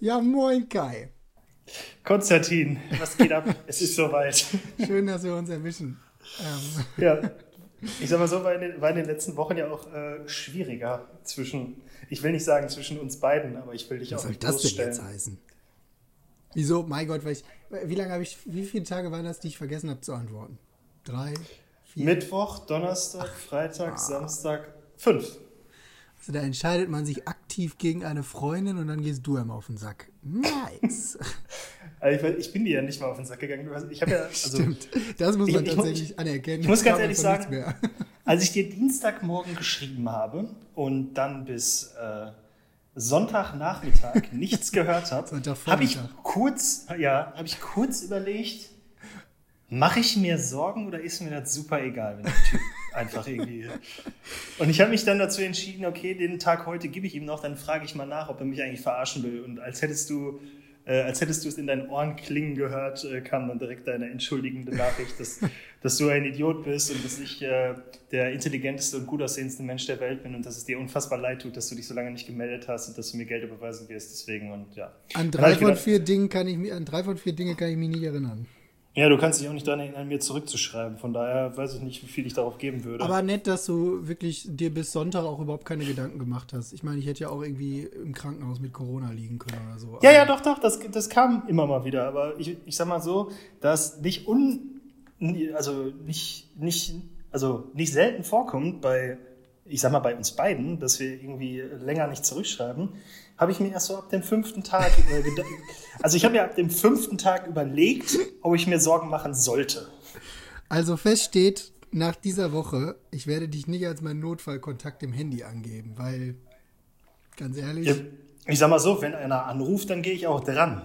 Ja, moin Kai. Konstantin, was geht ab? es ist soweit. Schön, dass wir uns erwischen. Ähm. Ja, ich sag mal so, war in den, war in den letzten Wochen ja auch äh, schwieriger zwischen, ich will nicht sagen zwischen uns beiden, aber ich will dich was auch nicht Was soll das denn jetzt heißen? Wieso? Mein Gott, weil ich, wie lange habe ich, wie viele Tage waren das, die ich vergessen habe zu antworten? Drei? Vier? Mittwoch, Donnerstag, Freitag, ah. Samstag, fünf. Also da entscheidet man sich aktiv gegen eine Freundin und dann gehst du ihm auf den Sack. Nice. also ich, ich, bin dir ja nicht mal auf den Sack gegangen. Ich habe ja, also, Stimmt. Das muss man ich, tatsächlich ich, anerkennen. Ich muss ganz ehrlich sagen, als ich dir Dienstagmorgen geschrieben habe und dann bis äh, Sonntagnachmittag nichts gehört habe, habe ich kurz, ja, habe ich kurz überlegt, mache ich mir Sorgen oder ist mir das super egal, wenn der Typ einfach irgendwie. Und ich habe mich dann dazu entschieden, okay, den Tag heute gebe ich ihm noch, dann frage ich mal nach, ob er mich eigentlich verarschen will. Und als hättest du, äh, als hättest du es in deinen Ohren klingen gehört, äh, kam dann direkt deine entschuldigende Nachricht, dass, dass du ein Idiot bist und dass ich äh, der intelligenteste und gut aussehendste Mensch der Welt bin und dass es dir unfassbar leid tut, dass du dich so lange nicht gemeldet hast und dass du mir Geld überweisen wirst. Deswegen und ja. An drei von gedacht, vier Dingen kann ich mich, an drei von vier Dinge kann ich mich nicht erinnern. Ja, du kannst dich auch nicht daran erinnern, mir zurückzuschreiben. Von daher weiß ich nicht, wie viel ich darauf geben würde. Aber nett, dass du wirklich dir bis Sonntag auch überhaupt keine Gedanken gemacht hast. Ich meine, ich hätte ja auch irgendwie im Krankenhaus mit Corona liegen können oder so. Ja, ja, doch, doch, das, das kam immer mal wieder. Aber ich, ich sag mal so, dass nicht un, also nicht, nicht, also nicht selten vorkommt bei, ich sag mal, bei uns beiden, dass wir irgendwie länger nicht zurückschreiben habe ich mir erst so ab dem fünften Tag, äh, also ich habe mir ab dem fünften Tag überlegt, ob ich mir Sorgen machen sollte. Also fest steht nach dieser Woche, ich werde dich nicht als meinen Notfallkontakt im Handy angeben, weil, ganz ehrlich. Ja, ich sag mal so, wenn einer anruft, dann gehe ich auch dran.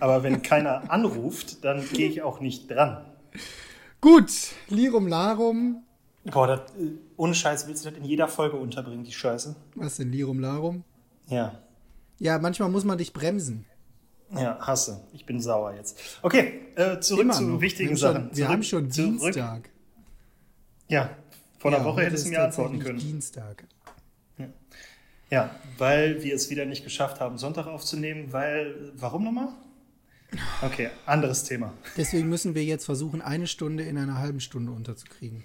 Aber wenn keiner anruft, dann gehe ich auch nicht dran. Gut, Lirum Larum. Boah, das, äh, ohne Scheiß willst du das in jeder Folge unterbringen, die Scheiße. Was denn, Lirum Larum? Ja. Ja, manchmal muss man dich bremsen. Ja, hasse. Ich bin sauer jetzt. Okay, äh, zurück Immer zu noch. wichtigen wir Sachen. Schon, wir haben schon zurück. Dienstag. Ja, vor einer Woche hättest du mir antworten können. Dienstag. Ja. ja, weil wir es wieder nicht geschafft haben, Sonntag aufzunehmen, weil, warum nochmal? Okay, anderes Thema. Deswegen müssen wir jetzt versuchen, eine Stunde in einer halben Stunde unterzukriegen.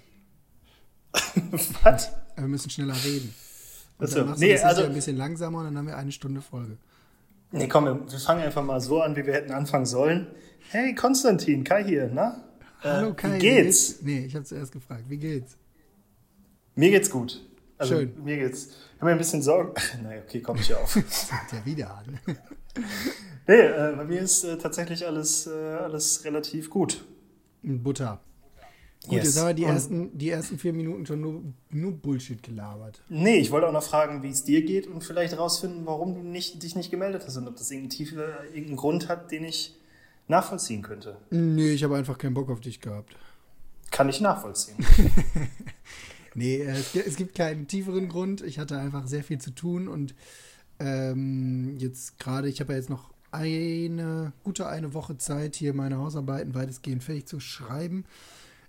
Was? Wir müssen schneller reden. Und dann machst nee, das also, ein bisschen langsamer und dann haben wir eine Stunde Folge. Nee, komm, wir fangen einfach mal so an, wie wir hätten anfangen sollen. Hey, Konstantin, Kai hier, na? Hallo äh, Kai. Wie geht's? Wie geht's? Nee, ich habe zuerst gefragt. Wie geht's? Mir geht's gut. Also, Schön. Mir geht's. Ich habe mir ein bisschen Sorgen. Nein, okay, komm ich auf. Fängt ja wieder an. nee, äh, bei mir ist äh, tatsächlich alles, äh, alles relativ gut. Butter. Gut, yes. jetzt haben wir die ersten, die ersten vier Minuten schon nur, nur Bullshit gelabert. Nee, ich wollte auch noch fragen, wie es dir geht und vielleicht rausfinden, warum du nicht, dich nicht gemeldet hast und ob das irgendeinen, tiefe, irgendeinen Grund hat, den ich nachvollziehen könnte. Nee, ich habe einfach keinen Bock auf dich gehabt. Kann ich nachvollziehen. nee, äh, es, es, gibt keinen tieferen Grund. Ich hatte einfach sehr viel zu tun und ähm, jetzt gerade, ich habe ja jetzt noch eine gute eine Woche Zeit, hier meine Hausarbeiten weitestgehend fertig zu schreiben.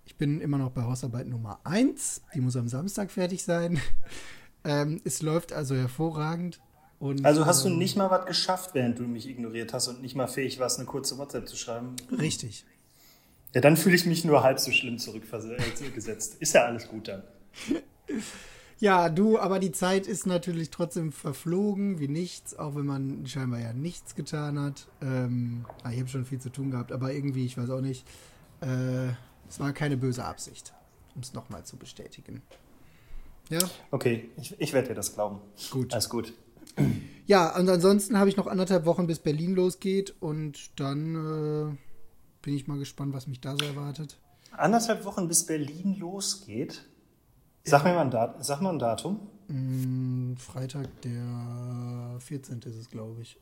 Ich bin immer noch bei Hausarbeit Nummer 1. Die muss am Samstag fertig sein. ähm, es läuft also hervorragend. Und, also hast du ähm, nicht mal was geschafft, während du mich ignoriert hast und nicht mal fähig warst, eine kurze WhatsApp zu schreiben? Richtig. Ja, dann fühle ich mich nur halb so schlimm zurückgesetzt. Ist ja alles gut dann. Ja, du, aber die Zeit ist natürlich trotzdem verflogen wie nichts, auch wenn man scheinbar ja nichts getan hat. Ähm, ah, ich habe schon viel zu tun gehabt, aber irgendwie, ich weiß auch nicht, äh, es war keine böse Absicht, um es nochmal zu bestätigen. Ja? Okay, ich, ich werde dir das glauben. Gut. Alles gut. Ja, und ansonsten habe ich noch anderthalb Wochen, bis Berlin losgeht und dann äh, bin ich mal gespannt, was mich da so erwartet. Anderthalb Wochen, bis Berlin losgeht? Sag, mir mal ein Dat sag mal ein Datum. Mm, Freitag, der 14. ist es, glaube ich.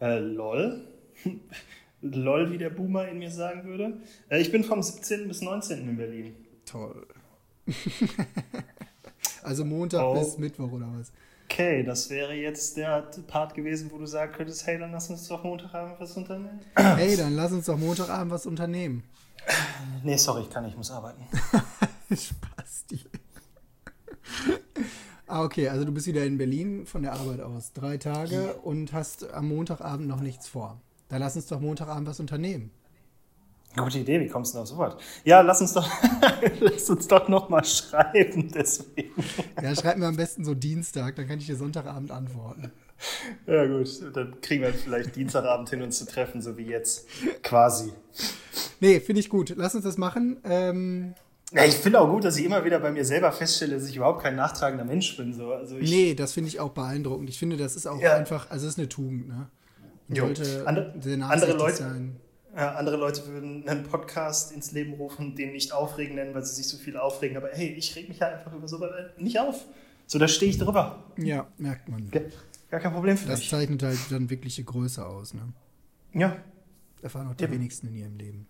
Äh, lol. LOL, wie der Boomer in mir sagen würde. Äh, ich bin vom 17. bis 19. in Berlin. Toll. also Montag oh. bis Mittwoch oder was? Okay, das wäre jetzt der Part gewesen, wo du sagen könntest, hey, dann lass uns doch Montagabend was unternehmen. Hey, dann lass uns doch Montagabend was unternehmen. Nee, sorry, ich kann nicht, ich muss arbeiten. Spasti. Ah, okay, also du bist wieder in Berlin von der Arbeit aus. Drei Tage und hast am Montagabend noch nichts vor. Da lass uns doch Montagabend was unternehmen. Gute Idee, wie kommst du denn auf sowas? Ja, lass uns doch, lass uns doch noch mal schreiben, deswegen. Ja, schreib mir am besten so Dienstag, dann kann ich dir Sonntagabend antworten. Ja, gut, dann kriegen wir vielleicht Dienstagabend hin, uns zu treffen, so wie jetzt. Quasi. Nee, finde ich gut. Lass uns das machen. Ähm, ja, ich finde auch gut, dass ich immer wieder bei mir selber feststelle, dass ich überhaupt kein nachtragender Mensch bin. So. Also ich, nee, das finde ich auch beeindruckend. Ich finde, das ist auch ja. einfach, also es ist eine Tugend, ne? Sollte andere, andere Leute, sein. Ja, andere Leute würden einen Podcast ins Leben rufen, den nicht aufregen nennen, weil sie sich so viel aufregen. Aber hey, ich reg mich ja einfach über sowas nicht auf. So, da stehe ich drüber. Ja, merkt man. Gar, gar kein Problem für Das mich. zeichnet halt dann wirkliche Größe aus, ne? Ja. Erfahren auch die Eben. wenigsten in ihrem Leben.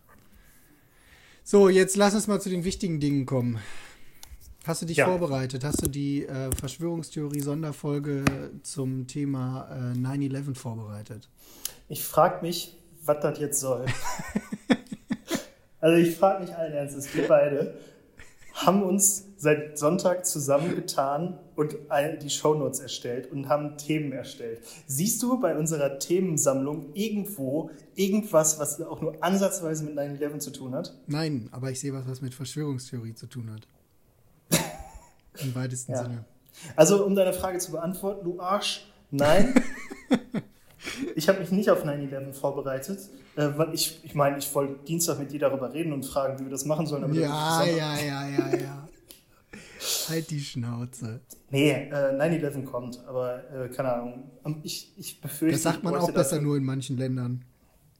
So, jetzt lass uns mal zu den wichtigen Dingen kommen. Hast du dich ja. vorbereitet? Hast du die äh, Verschwörungstheorie-Sonderfolge zum Thema äh, 9-11 vorbereitet? Ich frage mich, was das jetzt soll. also ich frage mich allen Ernstes, wir beide haben uns seit Sonntag zusammengetan und die Shownotes erstellt und haben Themen erstellt. Siehst du bei unserer Themensammlung irgendwo irgendwas, was auch nur ansatzweise mit 9-11 zu tun hat? Nein, aber ich sehe was, was mit Verschwörungstheorie zu tun hat. Im weitesten ja. Sinne. Also, um deine Frage zu beantworten, du Arsch, nein. ich habe mich nicht auf 9-11 vorbereitet. Äh, weil ich, ich meine, ich wollte Dienstag mit dir darüber reden und fragen, wie wir das machen sollen. ja, ja, ja, ja, ja. halt die Schnauze. Nee, äh, 9-11 kommt, aber äh, keine Ahnung. Ich, ich befürchte. Das sagt man auch besser nur in manchen Ländern.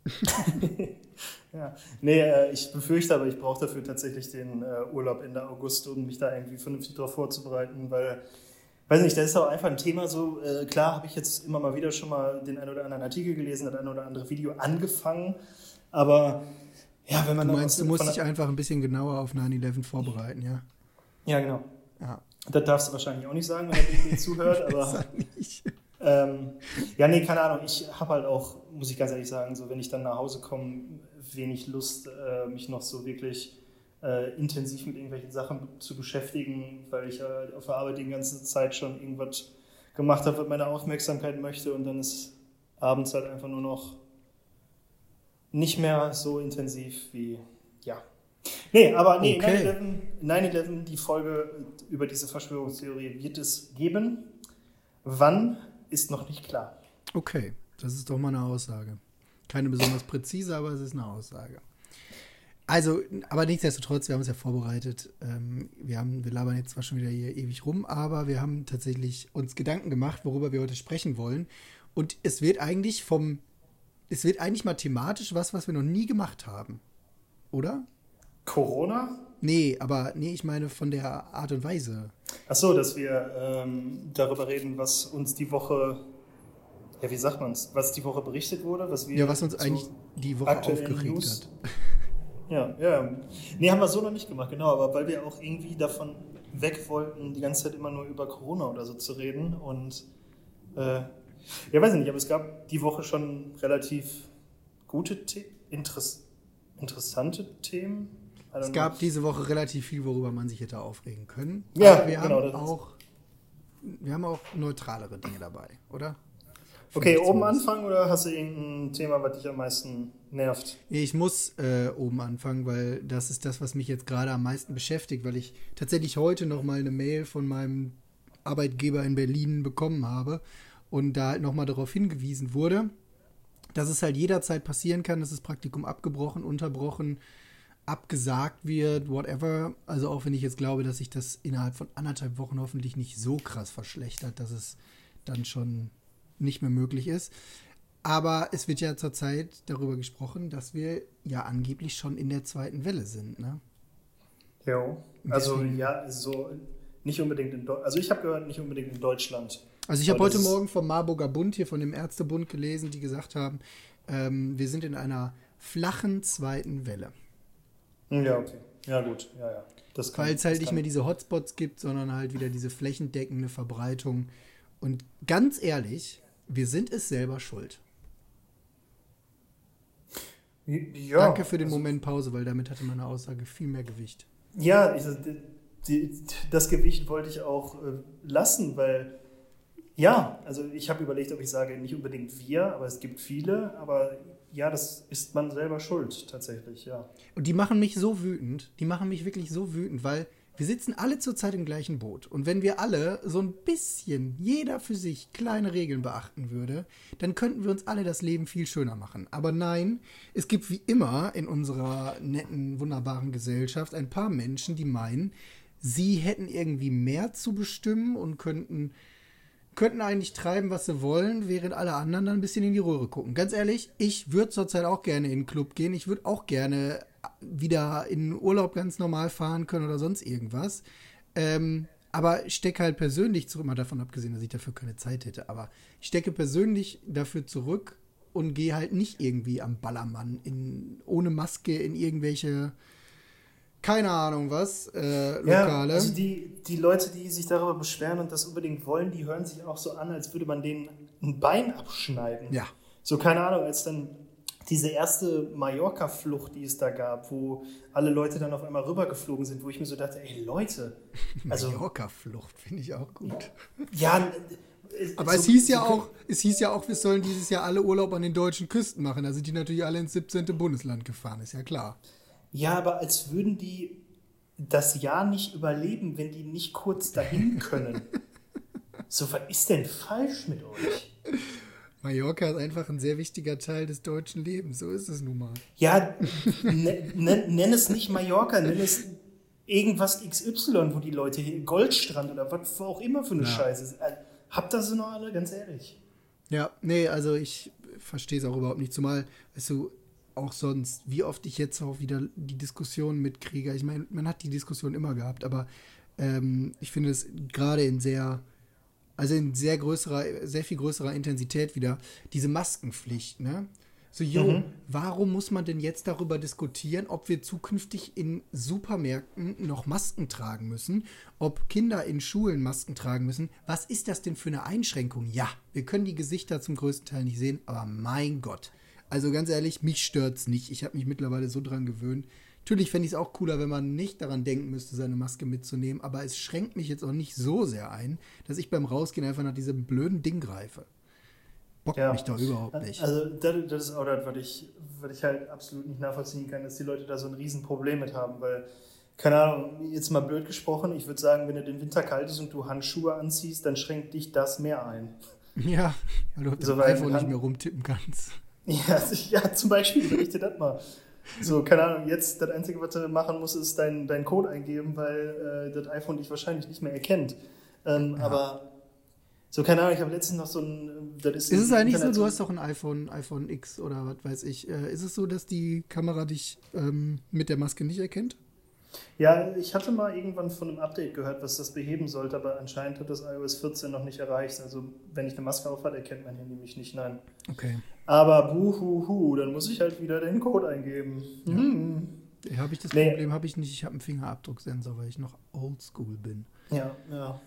ja, nee, äh, ich befürchte aber, ich brauche dafür tatsächlich den äh, Urlaub Ende August, um mich da irgendwie vernünftig darauf vorzubereiten, weil, weiß nicht, das ist auch einfach ein Thema so, äh, klar habe ich jetzt immer mal wieder schon mal den ein oder anderen Artikel gelesen, das ein oder andere Video angefangen, aber ja, wenn man Du meinst, du musst dich einfach ein bisschen genauer auf 9-11 vorbereiten, ja? Ja, genau. Ja. Das darfst du wahrscheinlich auch nicht sagen, wenn er irgendwie zuhört, aber. Ähm, ja, nee, keine Ahnung. Ich habe halt auch, muss ich ganz ehrlich sagen, so wenn ich dann nach Hause komme, wenig Lust, äh, mich noch so wirklich äh, intensiv mit irgendwelchen Sachen zu beschäftigen, weil ich äh, auf der Arbeit die ganze Zeit schon irgendwas gemacht habe, was meine Aufmerksamkeit möchte und dann ist abends halt einfach nur noch nicht mehr so intensiv wie, ja. Nee, aber nee, okay. 9-11, die Folge über diese Verschwörungstheorie wird es geben. Wann ist noch nicht klar. Okay, das ist doch mal eine Aussage. Keine besonders präzise, aber es ist eine Aussage. Also, aber nichtsdestotrotz, wir haben es ja vorbereitet. Ähm, wir, haben, wir labern jetzt zwar schon wieder hier ewig rum, aber wir haben tatsächlich uns Gedanken gemacht, worüber wir heute sprechen wollen. Und es wird eigentlich vom, es wird eigentlich mathematisch was, was wir noch nie gemacht haben. Oder? Corona? Nee, aber nee, ich meine von der Art und Weise. Ach so, dass wir ähm, darüber reden, was uns die Woche, ja, wie sagt man es, was die Woche berichtet wurde, was wir Ja, was uns eigentlich die Woche aufgeregt News. hat. Ja, ja. Nee, haben wir so noch nicht gemacht, genau, aber weil wir auch irgendwie davon weg wollten, die ganze Zeit immer nur über Corona oder so zu reden und äh, ja, weiß ich nicht, aber es gab die Woche schon relativ gute, Interess interessante Themen, es gab diese Woche relativ viel, worüber man sich hätte aufregen können. Ja, Aber wir genau, haben auch, wir haben auch neutralere Dinge dabei, oder? Okay, oben anfangen oder hast du irgendein Thema, was dich am meisten nervt? Ich muss äh, oben anfangen, weil das ist das, was mich jetzt gerade am meisten beschäftigt, weil ich tatsächlich heute noch mal eine Mail von meinem Arbeitgeber in Berlin bekommen habe und da halt noch mal darauf hingewiesen wurde, dass es halt jederzeit passieren kann, dass das Praktikum abgebrochen, unterbrochen, abgesagt wird, whatever. Also auch wenn ich jetzt glaube, dass sich das innerhalb von anderthalb Wochen hoffentlich nicht so krass verschlechtert, dass es dann schon nicht mehr möglich ist. Aber es wird ja zurzeit darüber gesprochen, dass wir ja angeblich schon in der zweiten Welle sind, ne? Ja, also ja, so nicht unbedingt in Deutschland. Also ich habe gehört, nicht unbedingt in Deutschland. Also ich habe heute Morgen vom Marburger Bund hier von dem Ärztebund gelesen, die gesagt haben, ähm, wir sind in einer flachen zweiten Welle. Ja, okay. Ja, gut. Ja, ja. Weil es halt nicht mehr diese Hotspots gibt, sondern halt wieder diese flächendeckende Verbreitung. Und ganz ehrlich, wir sind es selber schuld. Ja, Danke für den also, Moment Pause, weil damit hatte meine Aussage viel mehr Gewicht. Ja, ich, die, das Gewicht wollte ich auch äh, lassen, weil ja, also ich habe überlegt, ob ich sage, nicht unbedingt wir, aber es gibt viele, aber ja, das ist man selber schuld, tatsächlich, ja. Und die machen mich so wütend, die machen mich wirklich so wütend, weil wir sitzen alle zurzeit im gleichen Boot. Und wenn wir alle so ein bisschen, jeder für sich, kleine Regeln beachten würde, dann könnten wir uns alle das Leben viel schöner machen. Aber nein, es gibt wie immer in unserer netten, wunderbaren Gesellschaft ein paar Menschen, die meinen, sie hätten irgendwie mehr zu bestimmen und könnten könnten eigentlich treiben, was sie wollen, während alle anderen dann ein bisschen in die Röhre gucken. Ganz ehrlich, ich würde zurzeit auch gerne in den Club gehen. Ich würde auch gerne wieder in Urlaub ganz normal fahren können oder sonst irgendwas. Ähm, aber stecke halt persönlich zurück, mal davon abgesehen, dass ich dafür keine Zeit hätte, aber ich stecke persönlich dafür zurück und gehe halt nicht irgendwie am Ballermann in, ohne Maske in irgendwelche keine Ahnung was, äh, Lokale. Ja, also die, die Leute, die sich darüber beschweren und das unbedingt wollen, die hören sich auch so an, als würde man denen ein Bein abschneiden. Ja. So, keine Ahnung, als dann diese erste Mallorca-Flucht, die es da gab, wo alle Leute dann auf einmal rübergeflogen sind, wo ich mir so dachte, ey Leute. Also, Mallorca-Flucht finde ich auch gut. Ja, aber so, es hieß ja auch, es hieß ja auch, wir sollen dieses Jahr alle Urlaub an den deutschen Küsten machen. Da sind die natürlich alle ins 17. Bundesland gefahren, ist ja klar. Ja, aber als würden die das Jahr nicht überleben, wenn die nicht kurz dahin können. so, was ist denn falsch mit euch? Mallorca ist einfach ein sehr wichtiger Teil des deutschen Lebens, so ist es nun mal. Ja, nenn es nicht Mallorca, nenn es irgendwas XY, wo die Leute hier, Goldstrand oder was auch immer für eine ja. Scheiße. Äh, habt ihr sie noch alle, ganz ehrlich? Ja, nee, also ich verstehe es auch überhaupt nicht. Zumal, weißt du, auch sonst, wie oft ich jetzt auch wieder die Diskussion mitkriege. Ich meine, man hat die Diskussion immer gehabt, aber ähm, ich finde es gerade in sehr, also in sehr größerer, sehr viel größerer Intensität wieder, diese Maskenpflicht, ne? So, jo, mhm. warum muss man denn jetzt darüber diskutieren, ob wir zukünftig in Supermärkten noch Masken tragen müssen, ob Kinder in Schulen Masken tragen müssen? Was ist das denn für eine Einschränkung? Ja, wir können die Gesichter zum größten Teil nicht sehen, aber mein Gott, also ganz ehrlich, mich stört es nicht. Ich habe mich mittlerweile so dran gewöhnt. Natürlich fände ich es auch cooler, wenn man nicht daran denken müsste, seine Maske mitzunehmen, aber es schränkt mich jetzt auch nicht so sehr ein, dass ich beim Rausgehen einfach nach diesem blöden Ding greife. Bockt ja. mich doch überhaupt nicht. Also, das, das ist auch das, was ich, was ich halt absolut nicht nachvollziehen kann, dass die Leute da so ein Riesenproblem mit haben, weil, keine Ahnung, jetzt mal blöd gesprochen, ich würde sagen, wenn du den Winter kalt ist und du Handschuhe anziehst, dann schränkt dich das mehr ein. Ja, weil du auf so, dem iPhone nicht mehr rumtippen kannst. Ja, ja zum Beispiel, berichte das mal. So, keine Ahnung, jetzt das Einzige, was du machen musst, ist deinen dein Code eingeben, weil äh, das iPhone dich wahrscheinlich nicht mehr erkennt. Ähm, ja. Aber so, keine Ahnung, ich habe letztens noch so ein. Das ist, ist es eigentlich so, du hast doch ein iPhone, iPhone X oder was weiß ich. Äh, ist es so, dass die Kamera dich ähm, mit der Maske nicht erkennt? Ja, ich hatte mal irgendwann von einem Update gehört, was das beheben sollte, aber anscheinend hat das iOS 14 noch nicht erreicht. Also, wenn ich eine Maske aufhabe, erkennt mein Handy mich nicht, nein. Okay. Aber buhuhu, dann muss ich halt wieder den Code eingeben. Ja. Hm. Habe ich das nee. Problem habe ich nicht. Ich habe einen Fingerabdrucksensor, weil ich noch oldschool bin. Ja, ja.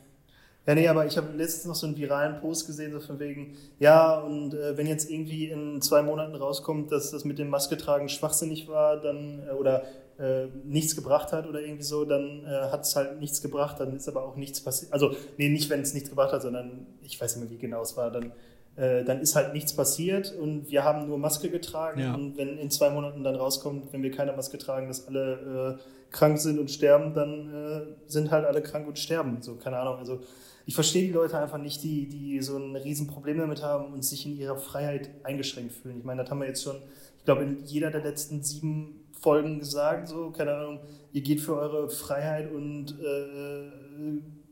Ja, nee, aber ich habe letztens noch so einen viralen Post gesehen, so von wegen, ja, und äh, wenn jetzt irgendwie in zwei Monaten rauskommt, dass das mit dem Maske tragen schwachsinnig war, dann, äh, oder äh, nichts gebracht hat oder irgendwie so, dann äh, hat es halt nichts gebracht, dann ist aber auch nichts passiert. Also, nee, nicht, wenn es nichts gebracht hat, sondern ich weiß nicht mehr, wie genau es war, dann, äh, dann ist halt nichts passiert und wir haben nur Maske getragen ja. und wenn in zwei Monaten dann rauskommt, wenn wir keine Maske tragen, dass alle äh, krank sind und sterben, dann äh, sind halt alle krank und sterben. So, keine Ahnung. Also, ich verstehe die Leute einfach nicht, die, die so ein Riesenproblem damit haben und sich in ihrer Freiheit eingeschränkt fühlen. Ich meine, das haben wir jetzt schon, ich glaube, in jeder der letzten sieben Folgen gesagt, so, keine Ahnung, ihr geht für eure Freiheit und äh,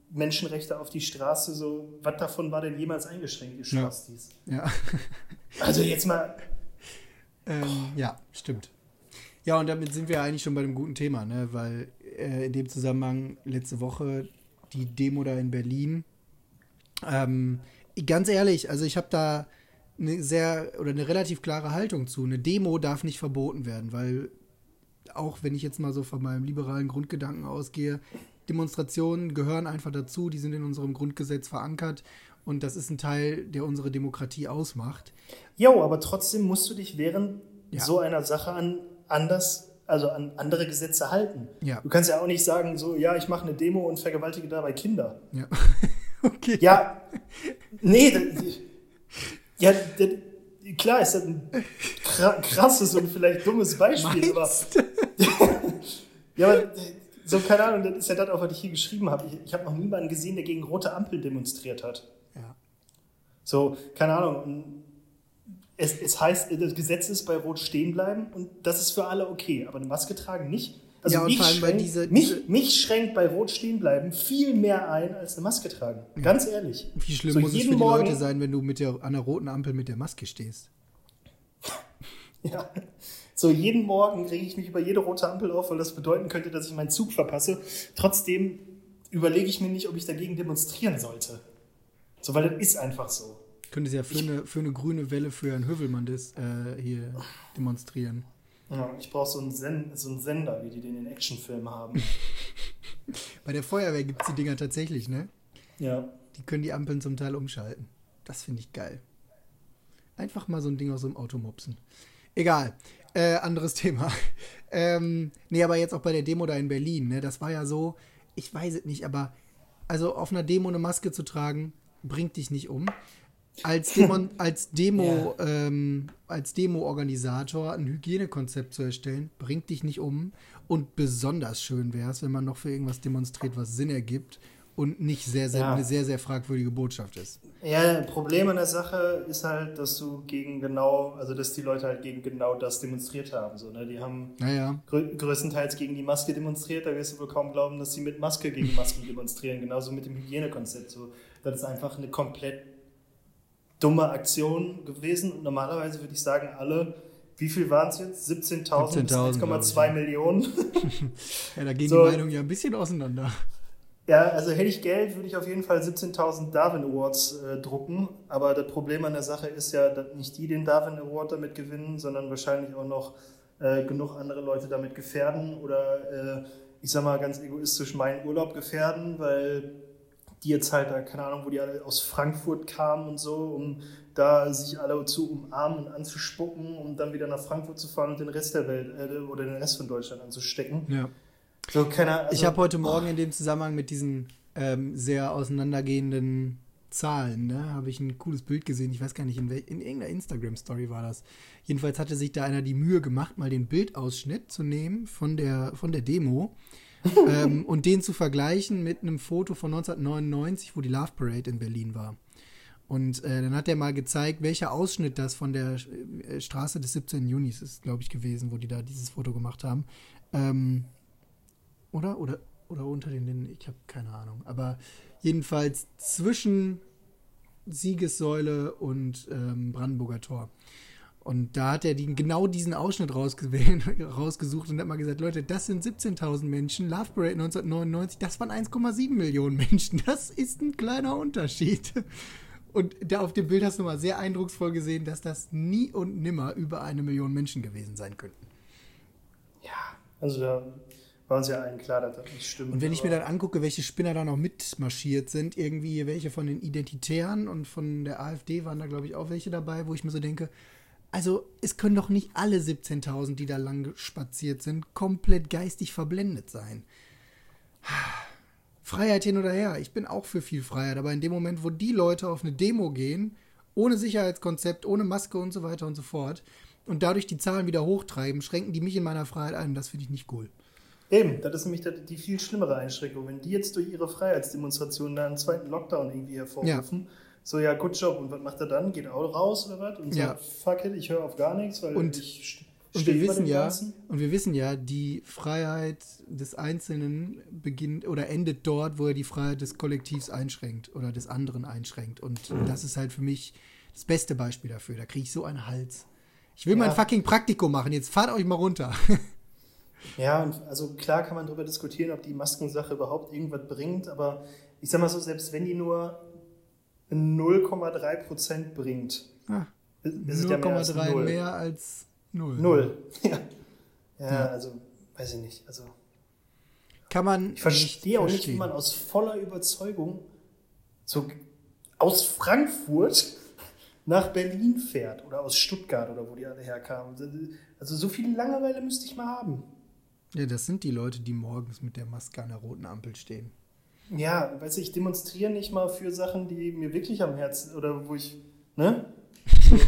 Menschenrechte auf die Straße, so, was davon war denn jemals eingeschränkt, ihr Spastis? Ja. ja. also jetzt mal. Ähm, ja, stimmt. Ja, und damit sind wir eigentlich schon bei einem guten Thema, ne? weil äh, in dem Zusammenhang letzte Woche die Demo da in Berlin. Ähm, ganz ehrlich, also ich habe da eine sehr oder eine relativ klare Haltung zu. Eine Demo darf nicht verboten werden, weil auch wenn ich jetzt mal so von meinem liberalen Grundgedanken ausgehe, Demonstrationen gehören einfach dazu, die sind in unserem Grundgesetz verankert und das ist ein Teil, der unsere Demokratie ausmacht. Jo, aber trotzdem musst du dich während ja. so einer Sache an, anders also an andere Gesetze halten. Ja. Du kannst ja auch nicht sagen, so, ja, ich mache eine Demo und vergewaltige dabei Kinder. Ja. okay. Ja, nee, das, ja, das, klar ist das ein krasses und vielleicht dummes Beispiel, Meinst? aber. ja, aber so, keine Ahnung, das ist ja das auch, was ich hier geschrieben habe. Ich, ich habe noch niemanden gesehen, der gegen rote Ampel demonstriert hat. Ja. So, keine Ahnung. Es, es heißt, das Gesetz ist bei Rot stehen bleiben und das ist für alle okay, aber eine Maske tragen nicht. Also ja, mich, schränkt, diese, diese mich, mich, schränkt bei Rot stehen bleiben viel mehr ein als eine Maske tragen. Ja. Ganz ehrlich. Wie schlimm so muss es für die Morgen, Leute sein, wenn du mit der, an der roten Ampel mit der Maske stehst? ja. So jeden Morgen rege ich mich über jede rote Ampel auf, weil das bedeuten könnte, dass ich meinen Zug verpasse. Trotzdem überlege ich mir nicht, ob ich dagegen demonstrieren sollte. So, weil das ist einfach so. Könntest ja für, ich, eine, für eine grüne Welle für Herrn Hövelmann des, äh, hier demonstrieren. Ja, ich brauche so, Sen so einen Sender, wie die den in Actionfilmen haben. Bei der Feuerwehr gibt es die Dinger tatsächlich, ne? Ja. Die können die Ampeln zum Teil umschalten. Das finde ich geil. Einfach mal so ein Ding aus so einem Auto mopsen. Egal. Äh, anderes Thema. ähm, nee, aber jetzt auch bei der Demo da in Berlin, ne? Das war ja so, ich weiß es nicht, aber also auf einer Demo eine Maske zu tragen, bringt dich nicht um. Als, Demo, als Demo, yeah. ähm, als Demo-Organisator ein Hygienekonzept zu erstellen, bringt dich nicht um. Und besonders schön wäre es, wenn man noch für irgendwas demonstriert, was Sinn ergibt und nicht sehr, sehr, ja. eine sehr, sehr fragwürdige Botschaft ist. Ja, Problem an der Sache ist halt, dass du gegen genau, also dass die Leute halt gegen genau das demonstriert haben. So, ne? Die haben ja, grö größtenteils gegen die Maske demonstriert, da wirst du wohl kaum glauben, dass sie mit Maske gegen Masken demonstrieren, genauso mit dem Hygienekonzept. So, das ist einfach eine komplett dumme Aktion gewesen. Und normalerweise würde ich sagen, alle wie viel waren es jetzt? 17.000 17 bis 1,2 Millionen. ja, da gehen so. die Meinungen ja ein bisschen auseinander. Ja, also hätte ich Geld, würde ich auf jeden Fall 17.000 Darwin Awards äh, drucken. Aber das Problem an der Sache ist ja, dass nicht die den Darwin Award damit gewinnen, sondern wahrscheinlich auch noch äh, genug andere Leute damit gefährden oder äh, ich sag mal ganz egoistisch meinen Urlaub gefährden, weil die jetzt halt da, keine Ahnung, wo die alle aus Frankfurt kamen und so, um da sich alle zu umarmen und anzuspucken, um dann wieder nach Frankfurt zu fahren und den Rest der Welt äh, oder den Rest von Deutschland anzustecken. Ja. So, keine, also, ich habe heute Morgen oh. in dem Zusammenhang mit diesen ähm, sehr auseinandergehenden Zahlen, ne, habe ich ein cooles Bild gesehen. Ich weiß gar nicht, in, in irgendeiner Instagram-Story war das. Jedenfalls hatte sich da einer die Mühe gemacht, mal den Bildausschnitt zu nehmen von der, von der Demo ähm, und den zu vergleichen mit einem Foto von 1999, wo die Love Parade in Berlin war. Und äh, dann hat er mal gezeigt, welcher Ausschnitt das von der äh, Straße des 17. Junis ist, glaube ich, gewesen, wo die da dieses Foto gemacht haben. Ähm, oder? Oder, oder unter den Linden, ich habe keine Ahnung. Aber jedenfalls zwischen Siegessäule und ähm, Brandenburger Tor. Und da hat er die, genau diesen Ausschnitt rausgesucht und hat mal gesagt, Leute, das sind 17.000 Menschen. Love Parade 1999, das waren 1,7 Millionen Menschen. Das ist ein kleiner Unterschied. Und da auf dem Bild hast du mal sehr eindrucksvoll gesehen, dass das nie und nimmer über eine Million Menschen gewesen sein könnten. Ja, also da war uns ja allen klar, dass das nicht stimmt. Und wenn ich mir dann angucke, welche Spinner da noch mitmarschiert sind, irgendwie welche von den Identitären und von der AfD waren da, glaube ich, auch welche dabei, wo ich mir so denke, also es können doch nicht alle 17.000, die da lang spaziert sind, komplett geistig verblendet sein. Freiheit hin oder her. Ich bin auch für viel Freiheit, aber in dem Moment, wo die Leute auf eine Demo gehen, ohne Sicherheitskonzept, ohne Maske und so weiter und so fort, und dadurch die Zahlen wieder hochtreiben, schränken die mich in meiner Freiheit ein. Das finde ich nicht cool. Eben, das ist nämlich die viel schlimmere Einschränkung. Wenn die jetzt durch ihre Freiheitsdemonstrationen da einen zweiten Lockdown irgendwie hervorrufen, ja. so ja, good job, und was macht er dann? Geht auch raus oder was? Und ja. sagt, fuck it, ich höre auf gar nichts, weil und, ich und wir wissen ja, und wir wissen ja, die Freiheit des Einzelnen beginnt oder endet dort, wo er die Freiheit des Kollektivs einschränkt oder des anderen einschränkt. Und mhm. das ist halt für mich das beste Beispiel dafür. Da kriege ich so einen Hals. Ich will ja. mein fucking Praktikum machen. Jetzt fahrt euch mal runter. Ja, und also klar kann man darüber diskutieren, ob die Maskensache überhaupt irgendwas bringt, aber ich sag mal so, selbst wenn die nur 0,3 Prozent bringt, ah, ist es ja mehr als 0. mehr als 0. Null, ja. ja. Ja, also weiß ich nicht. Also, kann man. Ich verstehe auch nicht, wie man aus voller Überzeugung so aus Frankfurt nach Berlin fährt oder aus Stuttgart oder wo die alle herkamen. Also so viel Langeweile müsste ich mal haben. Ja, das sind die Leute, die morgens mit der Maske an der roten Ampel stehen. Ja, weiß ich, demonstriere nicht mal für Sachen, die mir wirklich am Herzen oder wo ich, ne? So.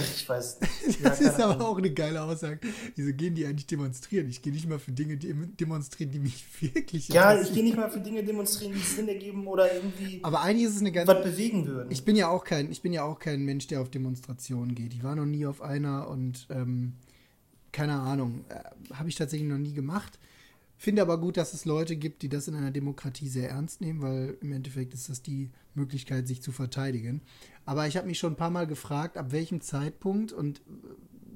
Ich weiß. Das ja, ist aber auch eine geile Aussage. Wieso gehen die eigentlich demonstrieren? Ich gehe nicht mal für Dinge demonstrieren, die mich wirklich Ja, ich gehe nicht mal für Dinge demonstrieren, die Sinn ergeben oder irgendwie aber eigentlich ist es eine ganz, was bewegen würden. Ich bin ja auch kein, ich bin ja auch kein Mensch, der auf Demonstrationen geht. Ich war noch nie auf einer und ähm, keine Ahnung, äh, habe ich tatsächlich noch nie gemacht. Finde aber gut, dass es Leute gibt, die das in einer Demokratie sehr ernst nehmen, weil im Endeffekt ist das die Möglichkeit, sich zu verteidigen. Aber ich habe mich schon ein paar Mal gefragt, ab welchem Zeitpunkt und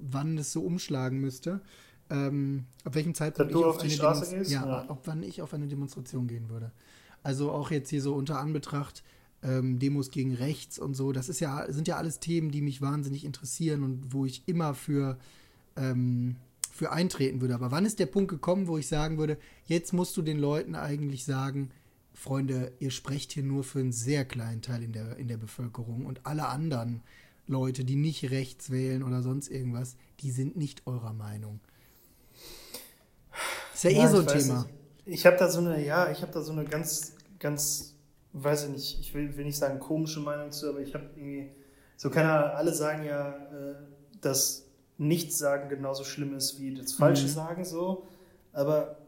wann es so umschlagen müsste. Ähm, ab welchem Zeitpunkt ich auf, auf Straße gehst? Ja, ja, ob wann ich auf eine Demonstration gehen würde. Also auch jetzt hier so unter Anbetracht ähm, Demos gegen rechts und so. Das ist ja, sind ja alles Themen, die mich wahnsinnig interessieren und wo ich immer für ähm, für eintreten würde. Aber wann ist der Punkt gekommen, wo ich sagen würde, jetzt musst du den Leuten eigentlich sagen, Freunde, ihr sprecht hier nur für einen sehr kleinen Teil in der, in der Bevölkerung und alle anderen Leute, die nicht rechts wählen oder sonst irgendwas, die sind nicht eurer Meinung. Ist ja, ja eh so ein Thema. Nicht. Ich habe da so eine, ja, ich habe da so eine ganz, ganz, weiß ich nicht, ich will, will nicht sagen komische Meinung zu, aber ich habe irgendwie, so Ahnung, alle sagen ja, äh, dass nichts sagen genauso schlimm ist wie das Falsche mhm. sagen, so. Aber.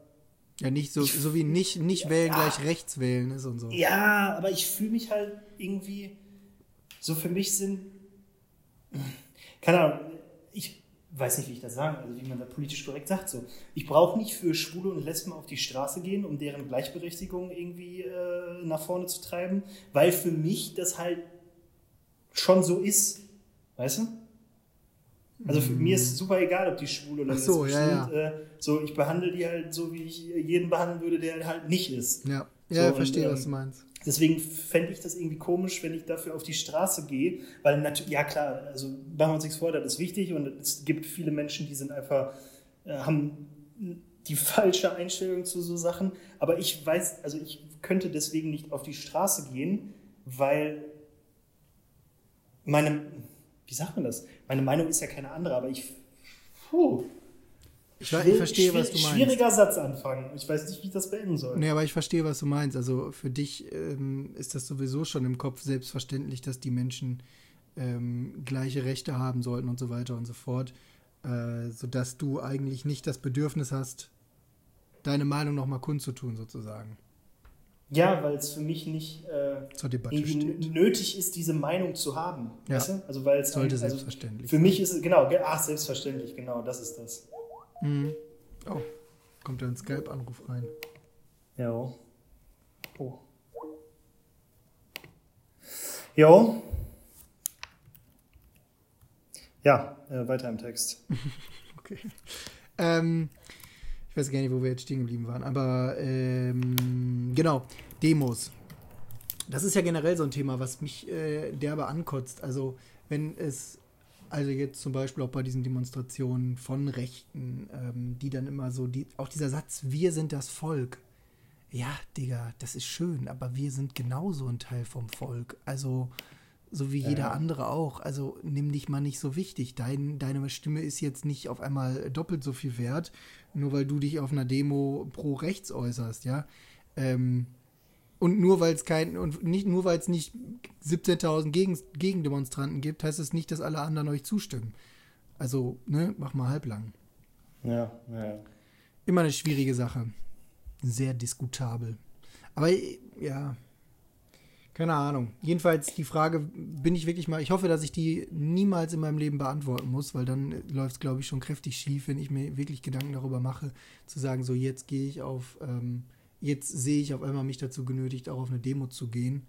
Ja, nicht so, so wie nicht, nicht wählen ja, gleich rechts wählen ist und so. Ja, aber ich fühle mich halt irgendwie. So für mich sind. Keine Ahnung, ich weiß nicht, wie ich das sagen, also wie man da politisch korrekt sagt. So. Ich brauche nicht für Schwule und Lesben auf die Straße gehen, um deren Gleichberechtigung irgendwie äh, nach vorne zu treiben, weil für mich das halt schon so ist. Weißt du? Also für mir ist es super egal, ob die schwul oder so, ja, ja. Äh, so, ich behandle die halt so, wie ich jeden behandeln würde, der halt nicht ist. Ja, ja, so, verstehe, und, was du meinst. Deswegen fände ich das irgendwie komisch, wenn ich dafür auf die Straße gehe, weil natürlich, ja klar, also machen wir uns nichts vor, das ist wichtig und es gibt viele Menschen, die sind einfach, äh, haben die falsche Einstellung zu so Sachen, aber ich weiß, also ich könnte deswegen nicht auf die Straße gehen, weil meine, wie sagt man das? Meine Meinung ist ja keine andere, aber ich. Puh. Ich, ich verstehe, was du meinst. Schwieriger Satz anfangen. Ich weiß nicht, wie ich das beenden soll. Nee, aber ich verstehe, was du meinst. Also für dich ähm, ist das sowieso schon im Kopf selbstverständlich, dass die Menschen ähm, gleiche Rechte haben sollten und so weiter und so fort. Äh, sodass du eigentlich nicht das Bedürfnis hast, deine Meinung nochmal kundzutun, sozusagen. Ja, weil es für mich nicht äh, nötig ist, diese Meinung zu haben. Ja. Weißt du? Also weil es sollte also selbstverständlich. Für mich ist es genau, ach selbstverständlich, genau, das ist das. Mhm. Oh, kommt da ein Skype-Anruf rein. Ja. Oh. Jo. Ja, äh, weiter im Text. okay. Ähm, ich weiß gar nicht, wo wir jetzt stehen geblieben waren, aber ähm, genau, Demos. Das ist ja generell so ein Thema, was mich äh, derbe ankotzt. Also, wenn es, also jetzt zum Beispiel auch bei diesen Demonstrationen von Rechten, ähm, die dann immer so, die, auch dieser Satz, wir sind das Volk. Ja, Digga, das ist schön, aber wir sind genauso ein Teil vom Volk. Also, so wie jeder ja. andere auch. Also nimm dich mal nicht so wichtig. Dein, deine Stimme ist jetzt nicht auf einmal doppelt so viel wert, nur weil du dich auf einer Demo pro rechts äußerst, ja. Ähm, und nur weil es kein und nicht nur weil es nicht 17.000 Gegen, Gegendemonstranten gibt, heißt es nicht, dass alle anderen euch zustimmen. Also, ne, mach mal halblang. Ja, ja. Immer eine schwierige Sache. Sehr diskutabel. Aber ja, keine Ahnung. Jedenfalls die Frage bin ich wirklich mal, ich hoffe, dass ich die niemals in meinem Leben beantworten muss, weil dann läuft es, glaube ich, schon kräftig schief, wenn ich mir wirklich Gedanken darüber mache, zu sagen, so jetzt gehe ich auf, ähm, jetzt sehe ich auf einmal mich dazu genötigt, auch auf eine Demo zu gehen.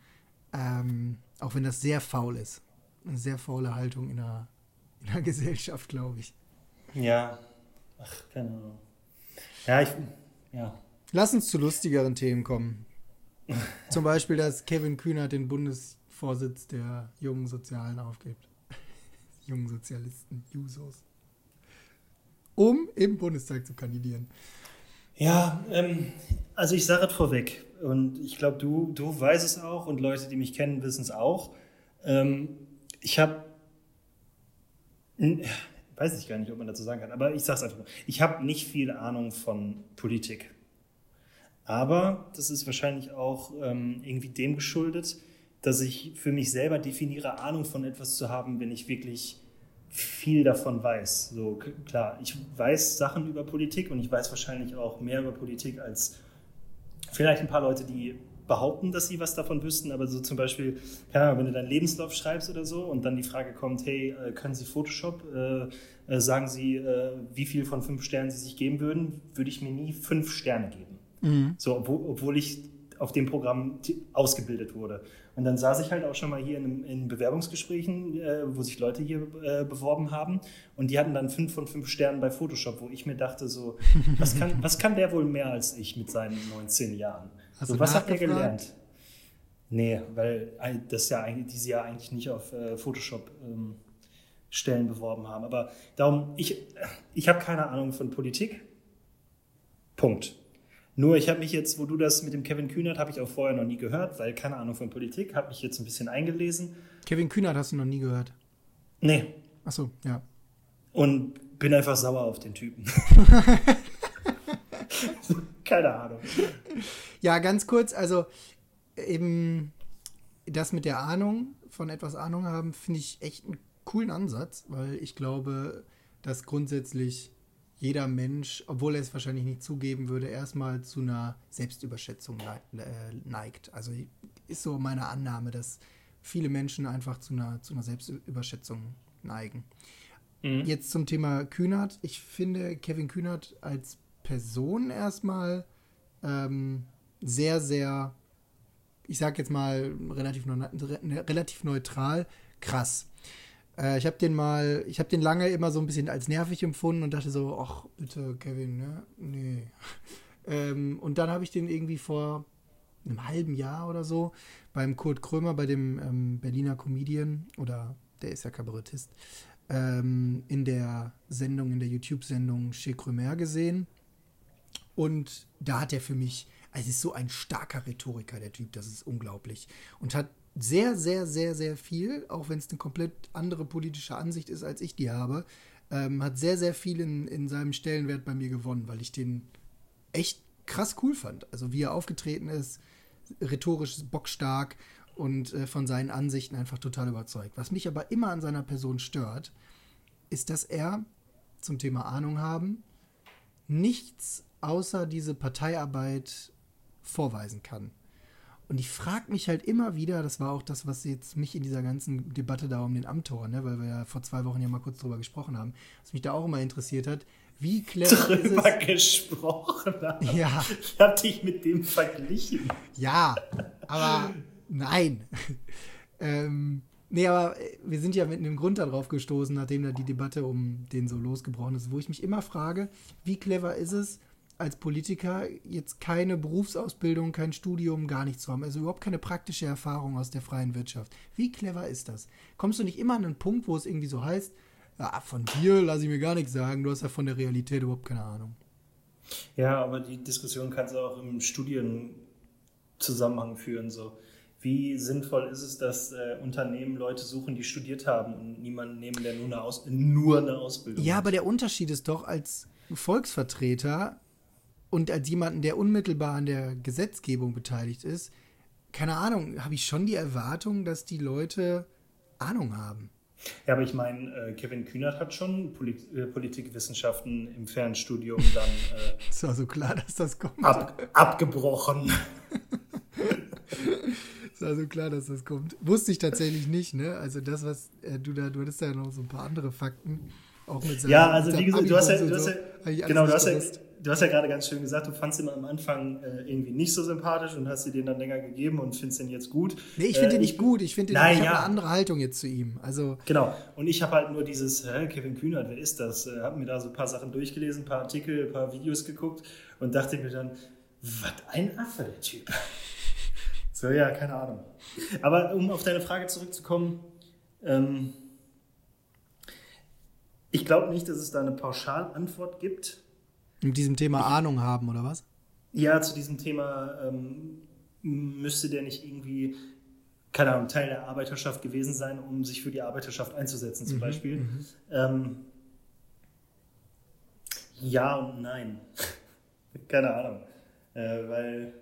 Ähm, auch wenn das sehr faul ist. Eine sehr faule Haltung in der, in der Gesellschaft, glaube ich. Ja, ach, keine Ahnung. Ja, ich, ja. Lass uns zu lustigeren Themen kommen. Zum Beispiel, dass Kevin Kühnert den Bundesvorsitz der jungen Sozialen aufgibt. jungen Sozialisten, Jusos. Um im Bundestag zu kandidieren. Ja, ähm, also ich sage es vorweg. Und ich glaube, du, du weißt es auch und Leute, die mich kennen, wissen es auch. Ähm, ich habe weiß ich gar nicht, ob man dazu sagen kann, aber ich sage es einfach mal. Ich habe nicht viel Ahnung von Politik. Aber das ist wahrscheinlich auch ähm, irgendwie dem geschuldet, dass ich für mich selber definiere, Ahnung von etwas zu haben, wenn ich wirklich viel davon weiß. So klar, ich weiß Sachen über Politik und ich weiß wahrscheinlich auch mehr über Politik als vielleicht ein paar Leute, die behaupten, dass sie was davon wüssten, aber so zum Beispiel, Ahnung, wenn du deinen Lebenslauf schreibst oder so und dann die Frage kommt, hey, äh, können Sie Photoshop? Äh, äh, sagen Sie, äh, wie viel von fünf Sternen Sie sich geben würden, würde ich mir nie fünf Sterne geben. Mhm. So, obwohl, obwohl ich auf dem Programm ausgebildet wurde. Und dann saß ich halt auch schon mal hier in, in Bewerbungsgesprächen, äh, wo sich Leute hier äh, beworben haben und die hatten dann fünf von fünf Sternen bei Photoshop, wo ich mir dachte, so, was kann, was kann der wohl mehr als ich mit seinen 19 Jahren? Hast so, was hat der gelernt? Nee, weil das ja eigentlich, diese ja eigentlich nicht auf äh, Photoshop ähm, Stellen beworben haben. Aber darum, ich, ich habe keine Ahnung von Politik. Punkt. Nur ich habe mich jetzt, wo du das mit dem Kevin Kühnert, habe ich auch vorher noch nie gehört, weil keine Ahnung von Politik, habe mich jetzt ein bisschen eingelesen. Kevin Kühnert hast du noch nie gehört? Nee. Ach so, ja. Und bin einfach sauer auf den Typen. keine Ahnung. Ja, ganz kurz, also eben das mit der Ahnung, von etwas Ahnung haben, finde ich echt einen coolen Ansatz, weil ich glaube, dass grundsätzlich jeder Mensch, obwohl er es wahrscheinlich nicht zugeben würde, erstmal zu einer Selbstüberschätzung äh, neigt. Also ist so meine Annahme, dass viele Menschen einfach zu einer, zu einer Selbstüberschätzung neigen. Mhm. Jetzt zum Thema Kühnert. Ich finde Kevin Kühnert als Person erstmal ähm, sehr, sehr, ich sag jetzt mal relativ, relativ neutral, krass. Äh, ich habe den mal, ich habe den lange immer so ein bisschen als nervig empfunden und dachte so, ach bitte Kevin, ne? Nee. ähm, und dann habe ich den irgendwie vor einem halben Jahr oder so beim Kurt Krömer, bei dem ähm, Berliner Comedian, oder der ist ja Kabarettist, ähm, in der Sendung, in der YouTube-Sendung Chez Krömer gesehen. Und da hat er für mich, also ist so ein starker Rhetoriker, der Typ, das ist unglaublich. Und hat sehr, sehr, sehr, sehr viel, auch wenn es eine komplett andere politische Ansicht ist, als ich die habe, ähm, hat sehr, sehr viel in, in seinem Stellenwert bei mir gewonnen, weil ich den echt krass cool fand. Also wie er aufgetreten ist, rhetorisch bockstark und äh, von seinen Ansichten einfach total überzeugt. Was mich aber immer an seiner Person stört, ist, dass er zum Thema Ahnung haben nichts außer diese Parteiarbeit vorweisen kann. Und ich frage mich halt immer wieder, das war auch das, was jetzt mich in dieser ganzen Debatte da um den Amtor, ne, weil wir ja vor zwei Wochen ja mal kurz drüber gesprochen haben, was mich da auch immer interessiert hat, wie clever drüber ist es, gesprochen haben. Ja. Ich habe dich mit dem verglichen. Ja, aber nein. ähm, nee, aber wir sind ja mit einem Grund darauf gestoßen, nachdem da die Debatte um den so losgebrochen ist, wo ich mich immer frage, wie clever ist es, als Politiker jetzt keine Berufsausbildung, kein Studium, gar nichts zu haben, also überhaupt keine praktische Erfahrung aus der freien Wirtschaft. Wie clever ist das? Kommst du nicht immer an einen Punkt, wo es irgendwie so heißt, ja, von dir lasse ich mir gar nichts sagen, du hast ja von der Realität überhaupt keine Ahnung. Ja, aber die Diskussion kannst du auch im Studienzusammenhang führen. So. Wie sinnvoll ist es, dass äh, Unternehmen Leute suchen, die studiert haben und niemanden nehmen, der nur eine, Aus nur eine Ausbildung ja, hat? Ja, aber der Unterschied ist doch, als Volksvertreter und als jemanden, der unmittelbar an der Gesetzgebung beteiligt ist, keine Ahnung, habe ich schon die Erwartung, dass die Leute Ahnung haben. Ja, aber ich meine, äh, Kevin Kühnert hat schon Polit äh, Politikwissenschaften im Fernstudium dann. Äh, war so klar, dass das kommt. Ab abgebrochen. es war so klar, dass das kommt. Wusste ich tatsächlich nicht, ne? Also das, was äh, du da, du hattest ja noch so ein paar andere Fakten. Auch mit seinem, Ja, also wie gesagt, du hast ja, du hast ja genau, du hast ja, du hast ja gerade ganz schön gesagt, du fandst ihn am Anfang äh, irgendwie nicht so sympathisch und hast dir den dann länger gegeben und findest ihn jetzt gut. Nee, ich finde äh, ihn nicht gut. Ich finde, ich ja. habe eine andere Haltung jetzt zu ihm. Also genau. Und ich habe halt nur dieses, hä, Kevin Kühnert, wer ist das? Äh, habe mir da so ein paar Sachen durchgelesen, ein paar Artikel, ein paar Videos geguckt und dachte mir dann, was ein Affe, der Typ. so, ja, keine Ahnung. Aber um auf deine Frage zurückzukommen, ähm, ich glaube nicht, dass es da eine Pauschalantwort gibt. Mit diesem Thema ich, Ahnung haben, oder was? Ja, zu diesem Thema ähm, müsste der nicht irgendwie, keine Ahnung, Teil der Arbeiterschaft gewesen sein, um sich für die Arbeiterschaft einzusetzen, zum mhm, Beispiel. Mhm. Ähm, Ja und nein. Keine Ahnung. Äh, weil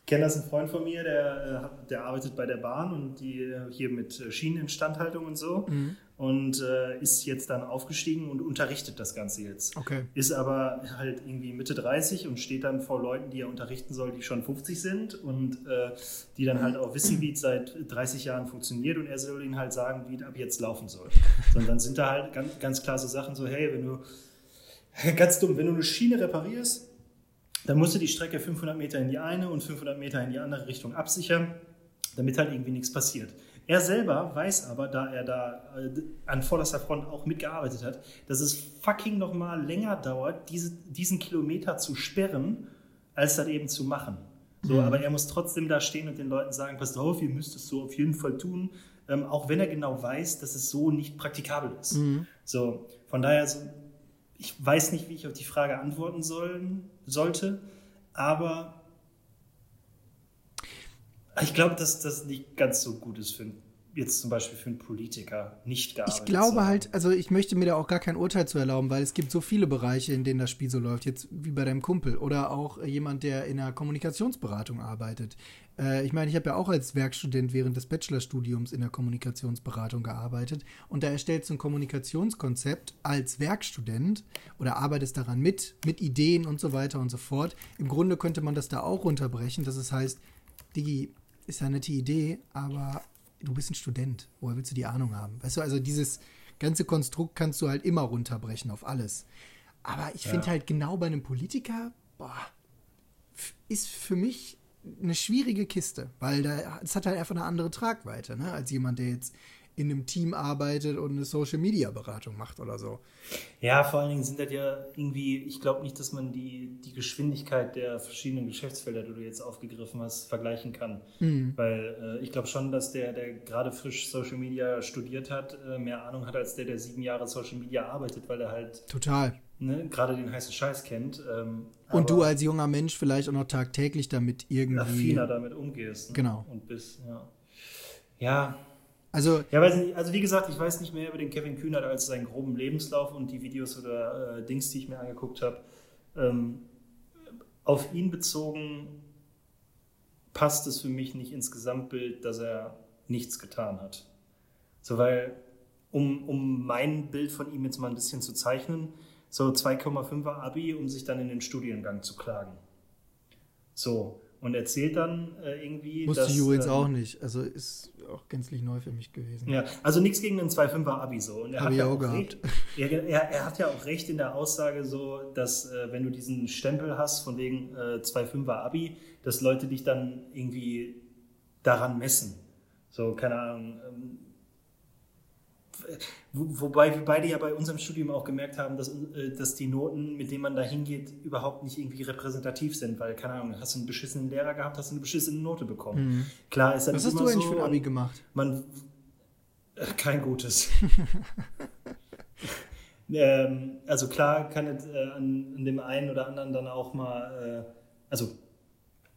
ich kenne das ein Freund von mir, der, äh, der arbeitet bei der Bahn und die äh, hier mit Schieneninstandhaltung und so. Mhm und äh, ist jetzt dann aufgestiegen und unterrichtet das Ganze jetzt. Okay. Ist aber halt irgendwie Mitte 30 und steht dann vor Leuten, die er unterrichten soll, die schon 50 sind und äh, die dann halt auch wissen, wie es seit 30 Jahren funktioniert und er soll ihnen halt sagen, wie es ab jetzt laufen soll. Sondern dann sind da halt ganz, ganz klar so Sachen so, hey, wenn du, ganz dumm, wenn du eine Schiene reparierst, dann musst du die Strecke 500 Meter in die eine und 500 Meter in die andere Richtung absichern, damit halt irgendwie nichts passiert. Er selber weiß aber, da er da äh, an vorderster Front auch mitgearbeitet hat, dass es fucking nochmal länger dauert, diese, diesen Kilometer zu sperren, als das eben zu machen. So, mhm. aber er muss trotzdem da stehen und den Leuten sagen, passt auf, ihr müsst es so auf jeden Fall tun, ähm, auch wenn er genau weiß, dass es so nicht praktikabel ist. Mhm. So, von daher, so, ich weiß nicht, wie ich auf die Frage antworten sollen, sollte, aber ich glaube, dass das nicht ganz so gut ist für jetzt zum Beispiel für einen Politiker nicht gearbeitet Ich glaube halt, also ich möchte mir da auch gar kein Urteil zu erlauben, weil es gibt so viele Bereiche, in denen das Spiel so läuft, jetzt wie bei deinem Kumpel oder auch jemand, der in einer Kommunikationsberatung arbeitet. Äh, ich meine, ich habe ja auch als Werkstudent während des Bachelorstudiums in der Kommunikationsberatung gearbeitet und da erstellst du ein Kommunikationskonzept als Werkstudent oder arbeitest daran mit, mit Ideen und so weiter und so fort. Im Grunde könnte man das da auch runterbrechen, dass es heißt, Digi, ist ja eine nette Idee, aber du bist ein Student. Woher willst du die Ahnung haben? Weißt du, also dieses ganze Konstrukt kannst du halt immer runterbrechen auf alles. Aber ich finde ja. halt genau bei einem Politiker, boah, ist für mich eine schwierige Kiste, weil da, es hat halt einfach eine andere Tragweite, ne, als jemand, der jetzt in einem Team arbeitet und eine Social Media Beratung macht oder so. Ja, vor allen Dingen sind das ja irgendwie, ich glaube nicht, dass man die, die Geschwindigkeit der verschiedenen Geschäftsfelder, die du jetzt aufgegriffen hast, vergleichen kann. Mhm. Weil äh, ich glaube schon, dass der, der gerade frisch Social Media studiert hat, äh, mehr Ahnung hat als der, der sieben Jahre Social Media arbeitet, weil er halt. Total. Ne, gerade den heißen Scheiß kennt. Ähm, und du als junger Mensch vielleicht auch noch tagtäglich damit irgendwie. Affiner damit umgehst. Ne? Genau. Und bist, ja. Ja, also, ja, weiß nicht, also wie gesagt, ich weiß nicht mehr über den Kevin Kühnert als seinen groben Lebenslauf und die Videos oder äh, Dings, die ich mir angeguckt habe. Ähm, auf ihn bezogen passt es für mich nicht ins Gesamtbild, dass er nichts getan hat. So, weil, um, um mein Bild von ihm jetzt mal ein bisschen zu zeichnen, so 2,5er Abi, um sich dann in den Studiengang zu klagen. So, und erzählt dann äh, irgendwie. Wusste ich übrigens ähm, auch nicht. Also ist auch gänzlich neu für mich gewesen. Ja, also nichts gegen einen 2,5er Abi so. Und er Hab hat ich ja auch gehabt. er, er, er, hat ja auch recht in der Aussage so, dass äh, wenn du diesen Stempel hast von wegen äh, 2,5er Abi, dass Leute dich dann irgendwie daran messen. So, keine Ahnung. Ähm, Wobei wir beide ja bei unserem Studium auch gemerkt haben, dass, äh, dass die Noten, mit denen man da hingeht, überhaupt nicht irgendwie repräsentativ sind, weil, keine Ahnung, hast du einen beschissenen Lehrer gehabt, hast du eine beschissene Note bekommen. Mhm. Klar ist das Was hast du eigentlich so, für ein Abi gemacht? Man, äh, kein gutes. ähm, also klar kann es äh, an, an, dem einen oder anderen dann auch mal, äh, also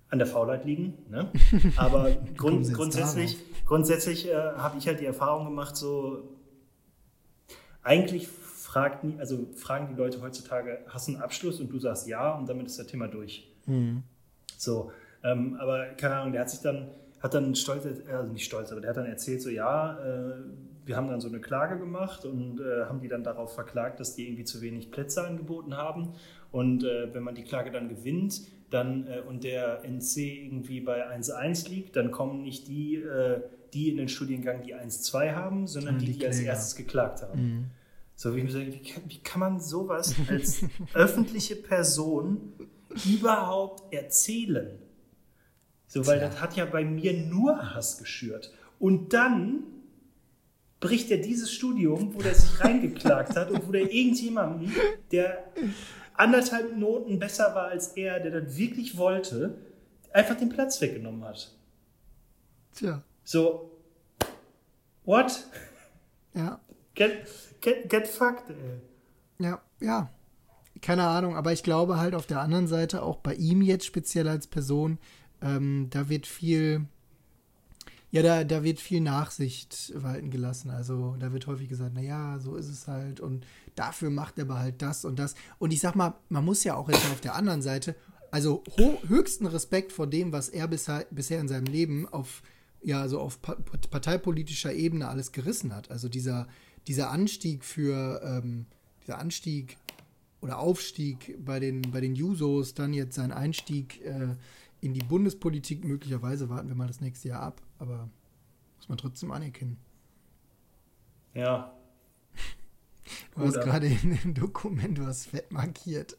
an der Faulheit liegen, ne? aber grund, grundsätzlich, grundsätzlich äh, habe ich halt die Erfahrung gemacht, so eigentlich fragt, also fragen die Leute heutzutage, hast du einen Abschluss und du sagst ja und damit ist das Thema durch. Mhm. So, ähm, aber keine Ahnung, der hat sich dann, hat dann stolz, also nicht stolz, aber der hat dann erzählt, so ja, äh, wir haben dann so eine Klage gemacht und äh, haben die dann darauf verklagt, dass die irgendwie zu wenig Plätze angeboten haben. Und äh, wenn man die Klage dann gewinnt, dann äh, und der NC irgendwie bei 1.1 liegt, dann kommen nicht die, äh, die in den Studiengang die 1.2 haben, sondern die, die, die als erstes geklagt haben. Mhm. So wie, wie, kann, wie kann man sowas als öffentliche Person überhaupt erzählen? So, weil Tja. das hat ja bei mir nur Hass geschürt. Und dann bricht er dieses Studium, wo der sich reingeklagt hat und wo der irgendjemanden, der anderthalb Noten besser war als er, der das wirklich wollte, einfach den Platz weggenommen hat. Tja. So, what? Ja. Get, get, get fucked, ey. Ja, ja. Keine Ahnung, aber ich glaube halt auf der anderen Seite auch bei ihm jetzt speziell als Person, ähm, da wird viel Ja, da, da wird viel Nachsicht walten gelassen. Also da wird häufig gesagt, naja, so ist es halt und dafür macht er aber halt das und das. Und ich sag mal, man muss ja auch jetzt auf der anderen Seite, also höchsten Respekt vor dem, was er bisher, bisher in seinem Leben auf, ja, so auf parteipolitischer Ebene alles gerissen hat. Also dieser, dieser Anstieg für, ähm, dieser Anstieg oder Aufstieg bei den, bei den Jusos, dann jetzt sein Einstieg äh, in die Bundespolitik, möglicherweise warten wir mal das nächste Jahr ab, aber muss man trotzdem anerkennen. Ja. Du hast gerade in dem Dokument was fett markiert.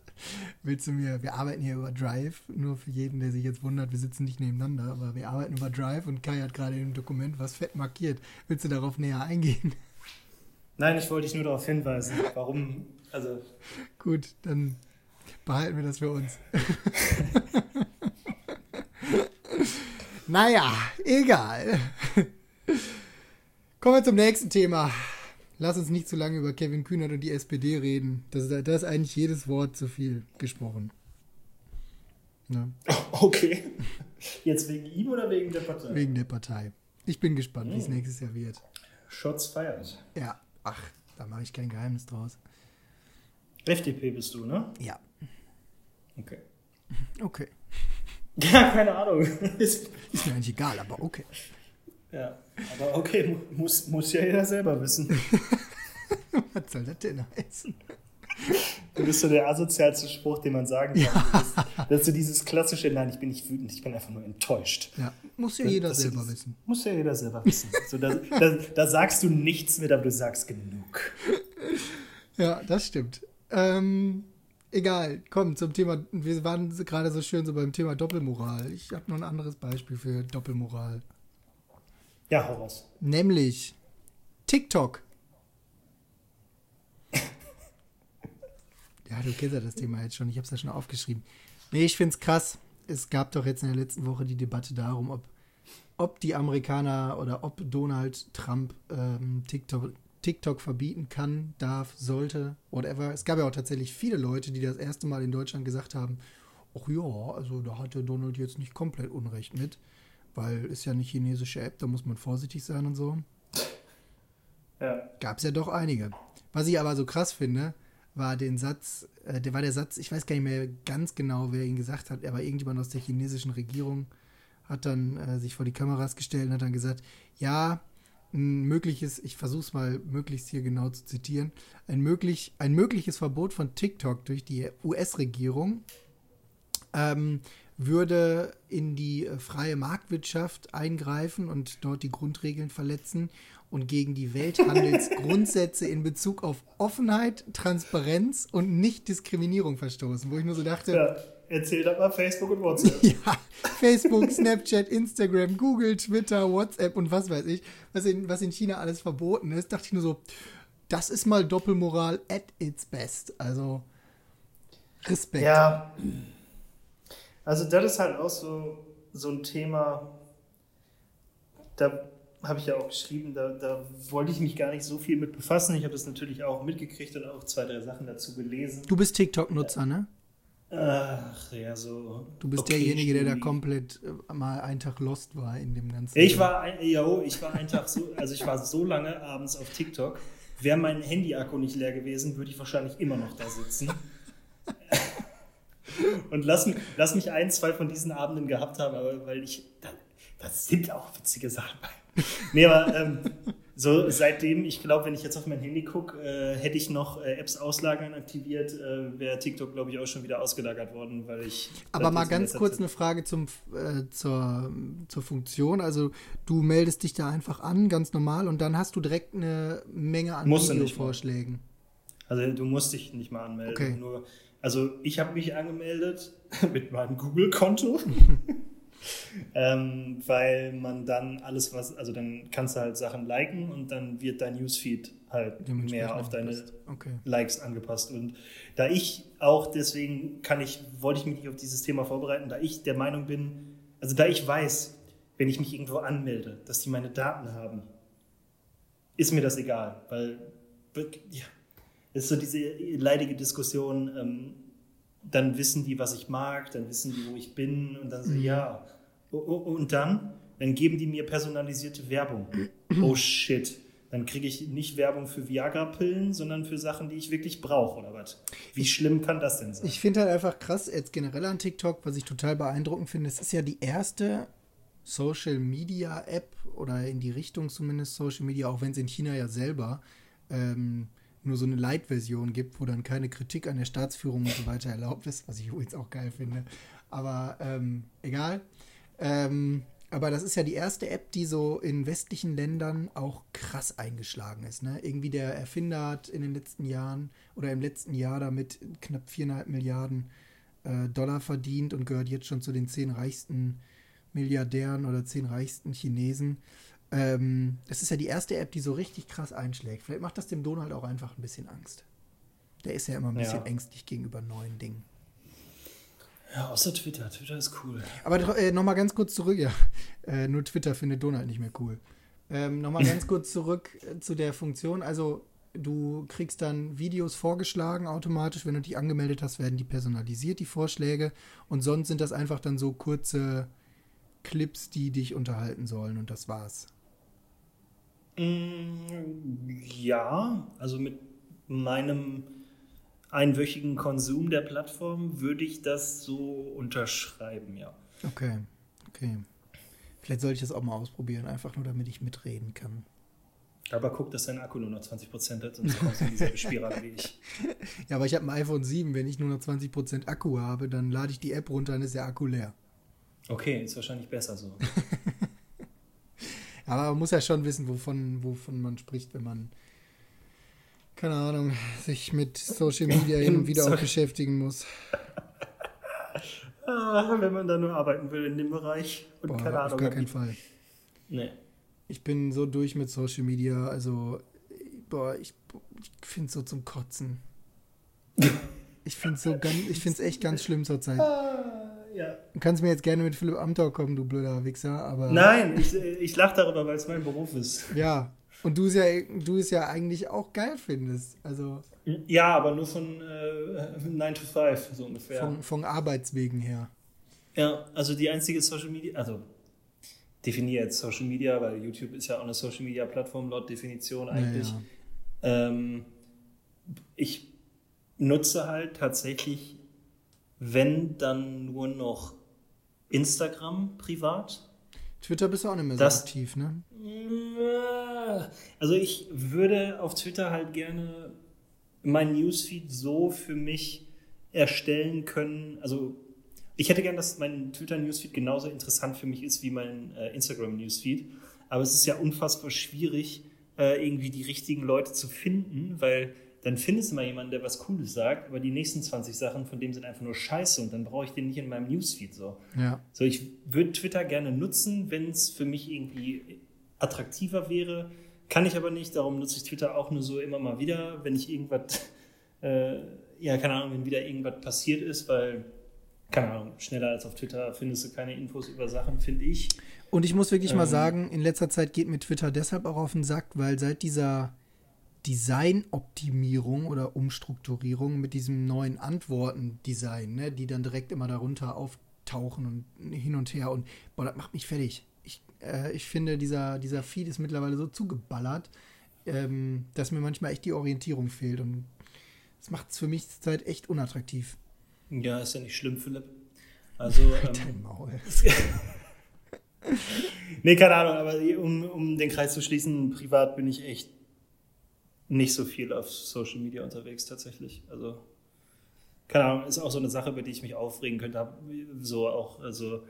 Willst du mir, wir arbeiten hier über Drive, nur für jeden, der sich jetzt wundert, wir sitzen nicht nebeneinander, aber wir arbeiten über Drive und Kai hat gerade in dem Dokument was fett markiert. Willst du darauf näher eingehen? Nein, ich wollte dich nur darauf hinweisen, warum, also. Gut, dann behalten wir das für uns. naja, egal. Kommen wir zum nächsten Thema. Lass uns nicht zu lange über Kevin Kühnert und die SPD reden. Das, da ist eigentlich jedes Wort zu viel gesprochen. Ne? Okay. Jetzt wegen ihm oder wegen der Partei? Wegen der Partei. Ich bin gespannt, hm. wie es hm. nächstes Jahr wird. Shots feiert. Ja, ach, da mache ich kein Geheimnis draus. FDP bist du, ne? Ja. Okay. Okay. Ja, keine Ahnung. ist mir eigentlich egal, aber okay. Ja, aber okay, muss, muss ja jeder selber wissen. Was soll das denn heißen? Das ist so der asozialste Spruch, den man sagen kann. Ja. Das, das, ist so dieses klassische, nein, ich bin nicht wütend, ich bin einfach nur enttäuscht. Ja, muss ja jeder das, selber dieses, wissen. Muss ja jeder selber wissen. So, da, da, da, sagst du nichts mit, aber du sagst genug. Ja, das stimmt. Ähm, egal, komm, zum Thema, wir waren gerade so schön so beim Thema Doppelmoral. Ich habe noch ein anderes Beispiel für Doppelmoral. Ja, hau raus. Nämlich TikTok. ja, du kennst ja das Thema jetzt schon. Ich habe es ja schon aufgeschrieben. Nee, ich finde es krass. Es gab doch jetzt in der letzten Woche die Debatte darum, ob, ob die Amerikaner oder ob Donald Trump ähm, TikTok, TikTok verbieten kann, darf, sollte, whatever. Es gab ja auch tatsächlich viele Leute, die das erste Mal in Deutschland gesagt haben, ach ja, also da hatte Donald jetzt nicht komplett Unrecht mit weil ist ja eine chinesische App, da muss man vorsichtig sein und so. Ja. Gab es ja doch einige. Was ich aber so krass finde, war den Satz, äh, der war der Satz, ich weiß gar nicht mehr ganz genau, wer ihn gesagt hat, aber irgendjemand aus der chinesischen Regierung hat dann äh, sich vor die Kameras gestellt und hat dann gesagt, ja, ein mögliches, ich versuche es mal möglichst hier genau zu zitieren, ein, möglich, ein mögliches Verbot von TikTok durch die US-Regierung ähm, würde in die äh, freie Marktwirtschaft eingreifen und dort die Grundregeln verletzen und gegen die Welthandelsgrundsätze in Bezug auf Offenheit, Transparenz und Nichtdiskriminierung verstoßen, wo ich nur so dachte. Ja, erzähl doch mal Facebook und WhatsApp. ja, Facebook, Snapchat, Instagram, Google, Twitter, WhatsApp und was weiß ich, was in, was in China alles verboten ist, dachte ich nur so, das ist mal Doppelmoral at its best. Also Respekt. Ja. Also das ist halt auch so, so ein Thema, da habe ich ja auch geschrieben, da, da wollte ich mich gar nicht so viel mit befassen. Ich habe das natürlich auch mitgekriegt und auch zwei, drei Sachen dazu gelesen. Du bist TikTok-Nutzer, ne? Ach, ja, so. Du bist okay, derjenige, der da komplett äh, mal einen Tag lost war in dem ganzen. Ich war ein, yo, ich war einen Tag so, also ich war so lange abends auf TikTok. Wäre mein Handy-Akku nicht leer gewesen, würde ich wahrscheinlich immer noch da sitzen. Und lass, lass mich ein, zwei von diesen Abenden gehabt haben, aber weil ich, da, das sind auch witzige Sachen bei. Nee, aber ähm, so seitdem, ich glaube, wenn ich jetzt auf mein Handy gucke, äh, hätte ich noch äh, Apps auslagern aktiviert, äh, wäre TikTok, glaube ich, auch schon wieder ausgelagert worden, weil ich. Aber mal ganz kurz eine Frage zum, äh, zur, zur Funktion. Also, du meldest dich da einfach an, ganz normal, und dann hast du direkt eine Menge an Videovorschlägen. Also, du musst dich nicht mal anmelden. Okay. Nur also ich habe mich angemeldet mit meinem Google-Konto, ähm, weil man dann alles, was, also dann kannst du halt Sachen liken und dann wird dein Newsfeed halt mehr auf deine okay. Likes angepasst. Und da ich auch, deswegen kann ich, wollte ich mich nicht auf dieses Thema vorbereiten, da ich der Meinung bin, also da ich weiß, wenn ich mich irgendwo anmelde, dass die meine Daten haben, ist mir das egal, weil ja, ist so diese leidige Diskussion, ähm, dann wissen die, was ich mag, dann wissen die, wo ich bin und dann so, mhm. ja. Und dann? Dann geben die mir personalisierte Werbung. Oh shit. Dann kriege ich nicht Werbung für Viagra-Pillen, sondern für Sachen, die ich wirklich brauche, oder was? Wie schlimm kann das denn sein? Ich finde halt einfach krass, jetzt generell an TikTok, was ich total beeindruckend finde, es ist ja die erste Social Media App oder in die Richtung zumindest Social Media, auch wenn es in China ja selber ähm, nur so eine Light-Version gibt, wo dann keine Kritik an der Staatsführung und so weiter erlaubt ist, was ich übrigens auch geil finde. Aber ähm, egal. Ähm, aber das ist ja die erste App, die so in westlichen Ländern auch krass eingeschlagen ist. Ne? Irgendwie der Erfinder hat in den letzten Jahren oder im letzten Jahr damit knapp viereinhalb Milliarden äh, Dollar verdient und gehört jetzt schon zu den zehn reichsten Milliardären oder zehn reichsten Chinesen. Ähm, das ist ja die erste App, die so richtig krass einschlägt. Vielleicht macht das dem Donald auch einfach ein bisschen Angst. Der ist ja immer ein bisschen ja. ängstlich gegenüber neuen Dingen. Ja, außer Twitter. Twitter ist cool. Aber äh, nochmal ganz kurz zurück, ja. Äh, nur Twitter findet Donald nicht mehr cool. Ähm, nochmal ganz kurz zurück äh, zu der Funktion. Also, du kriegst dann Videos vorgeschlagen automatisch. Wenn du dich angemeldet hast, werden die personalisiert, die Vorschläge. Und sonst sind das einfach dann so kurze Clips, die dich unterhalten sollen. Und das war's. Mm, ja, also mit meinem einwöchigen Konsum der Plattform würde ich das so unterschreiben, ja. Okay, okay. Vielleicht sollte ich das auch mal ausprobieren, einfach nur damit ich mitreden kann. Aber guck, dass dein Akku nur noch 20% hat, sonst kommst du in dieselbe Spirale wie ich. Ja, aber ich habe ein iPhone 7. Wenn ich nur noch 20% Akku habe, dann lade ich die App runter, dann ist der Akku leer. Okay, ist wahrscheinlich besser so. aber man muss ja schon wissen, wovon, wovon man spricht, wenn man keine Ahnung, sich mit Social Media hin und wieder auch beschäftigen muss. Ah, wenn man da nur arbeiten will in dem Bereich. Und boah, keine Ahnung. Auf gar keinen Fall. Nee. Ich bin so durch mit Social Media, also, boah, ich, ich finde es so zum Kotzen. ich finde es so ganz, ich finde es echt ganz schlimm zurzeit. Ja. Du kannst mir jetzt gerne mit Philipp Amthor kommen, du blöder Wichser, aber. Nein, ich, ich lache darüber, weil es mein Beruf ist. Ja, und du es ja, du es ja eigentlich auch geil findest. Also ja, aber nur von äh, 9 to 5, so ungefähr. Von, von Arbeitswegen her. Ja, also die einzige Social Media, also definiere jetzt Social Media, weil YouTube ist ja auch eine Social Media Plattform laut Definition eigentlich. Ja, ja. Ähm, ich nutze halt tatsächlich, wenn dann nur noch Instagram privat. Twitter bist du auch nicht mehr so das, aktiv, ne? Also ich würde auf Twitter halt gerne mein Newsfeed so für mich erstellen können. Also ich hätte gern, dass mein Twitter-Newsfeed genauso interessant für mich ist wie mein äh, Instagram-Newsfeed. Aber es ist ja unfassbar schwierig, äh, irgendwie die richtigen Leute zu finden, weil dann findest du mal jemanden, der was Cooles sagt, aber die nächsten 20 Sachen von dem sind einfach nur Scheiße und dann brauche ich den nicht in meinem Newsfeed so. Ja. So, ich würde Twitter gerne nutzen, wenn es für mich irgendwie attraktiver wäre. Kann ich aber nicht, darum nutze ich Twitter auch nur so immer mal wieder, wenn ich irgendwas, äh, ja, keine Ahnung, wenn wieder irgendwas passiert ist, weil, keine Ahnung, schneller als auf Twitter findest du keine Infos über Sachen, finde ich. Und ich muss wirklich ähm, mal sagen, in letzter Zeit geht mir Twitter deshalb auch auf den Sack, weil seit dieser Designoptimierung oder Umstrukturierung mit diesem neuen Antworten-Design, ne, die dann direkt immer darunter auftauchen und hin und her und boah, das macht mich fertig äh, ich finde, dieser, dieser Feed ist mittlerweile so zugeballert, ähm, dass mir manchmal echt die Orientierung fehlt. Und das macht es für mich zurzeit echt unattraktiv. Ja, ist ja nicht schlimm, Philipp. Also. Ähm, Dein Maul. nee, keine Ahnung, aber um, um den Kreis zu schließen, privat bin ich echt nicht so viel auf Social Media unterwegs tatsächlich. Also, keine Ahnung, ist auch so eine Sache, über die ich mich aufregen könnte. So auch, also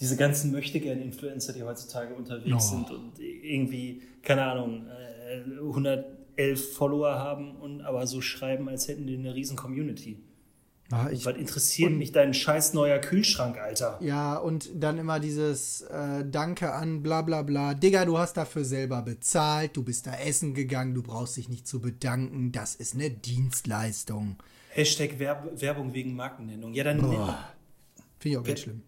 diese ganzen Möchtegern-Influencer, die heutzutage unterwegs oh. sind und irgendwie, keine Ahnung, 111 äh, Follower haben und aber so schreiben, als hätten die eine riesen Community. Ah, ich, Was interessiert mich dein scheiß neuer Kühlschrank, Alter? Ja, und dann immer dieses äh, Danke an bla bla bla. Digga, du hast dafür selber bezahlt, du bist da essen gegangen, du brauchst dich nicht zu bedanken, das ist eine Dienstleistung. Hashtag Werb Werbung wegen Markennennung. Ja, dann. Finde ich auch ganz schlimm.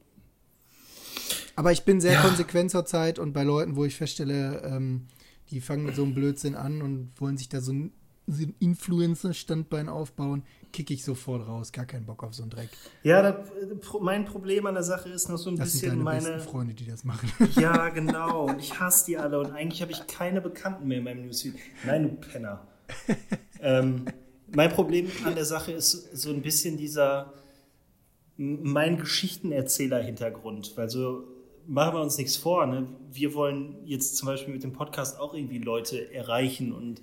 Aber ich bin sehr ja. konsequent zur Zeit und bei Leuten, wo ich feststelle, ähm, die fangen mit so einem Blödsinn an und wollen sich da so Influencer-Standbein aufbauen, kicke ich sofort raus. Gar keinen Bock auf so einen Dreck. Ja, das, mein Problem an der Sache ist noch so ein das bisschen sind meine. Besten Freunde, die das machen. Ja, genau. Und ich hasse die alle. Und eigentlich habe ich keine Bekannten mehr in meinem Newsfeed. Nein, du Penner. ähm, mein Problem an der Sache ist so ein bisschen dieser mein Geschichtenerzähler-Hintergrund. Weil so machen wir uns nichts vor. Ne? Wir wollen jetzt zum Beispiel mit dem Podcast auch irgendwie Leute erreichen und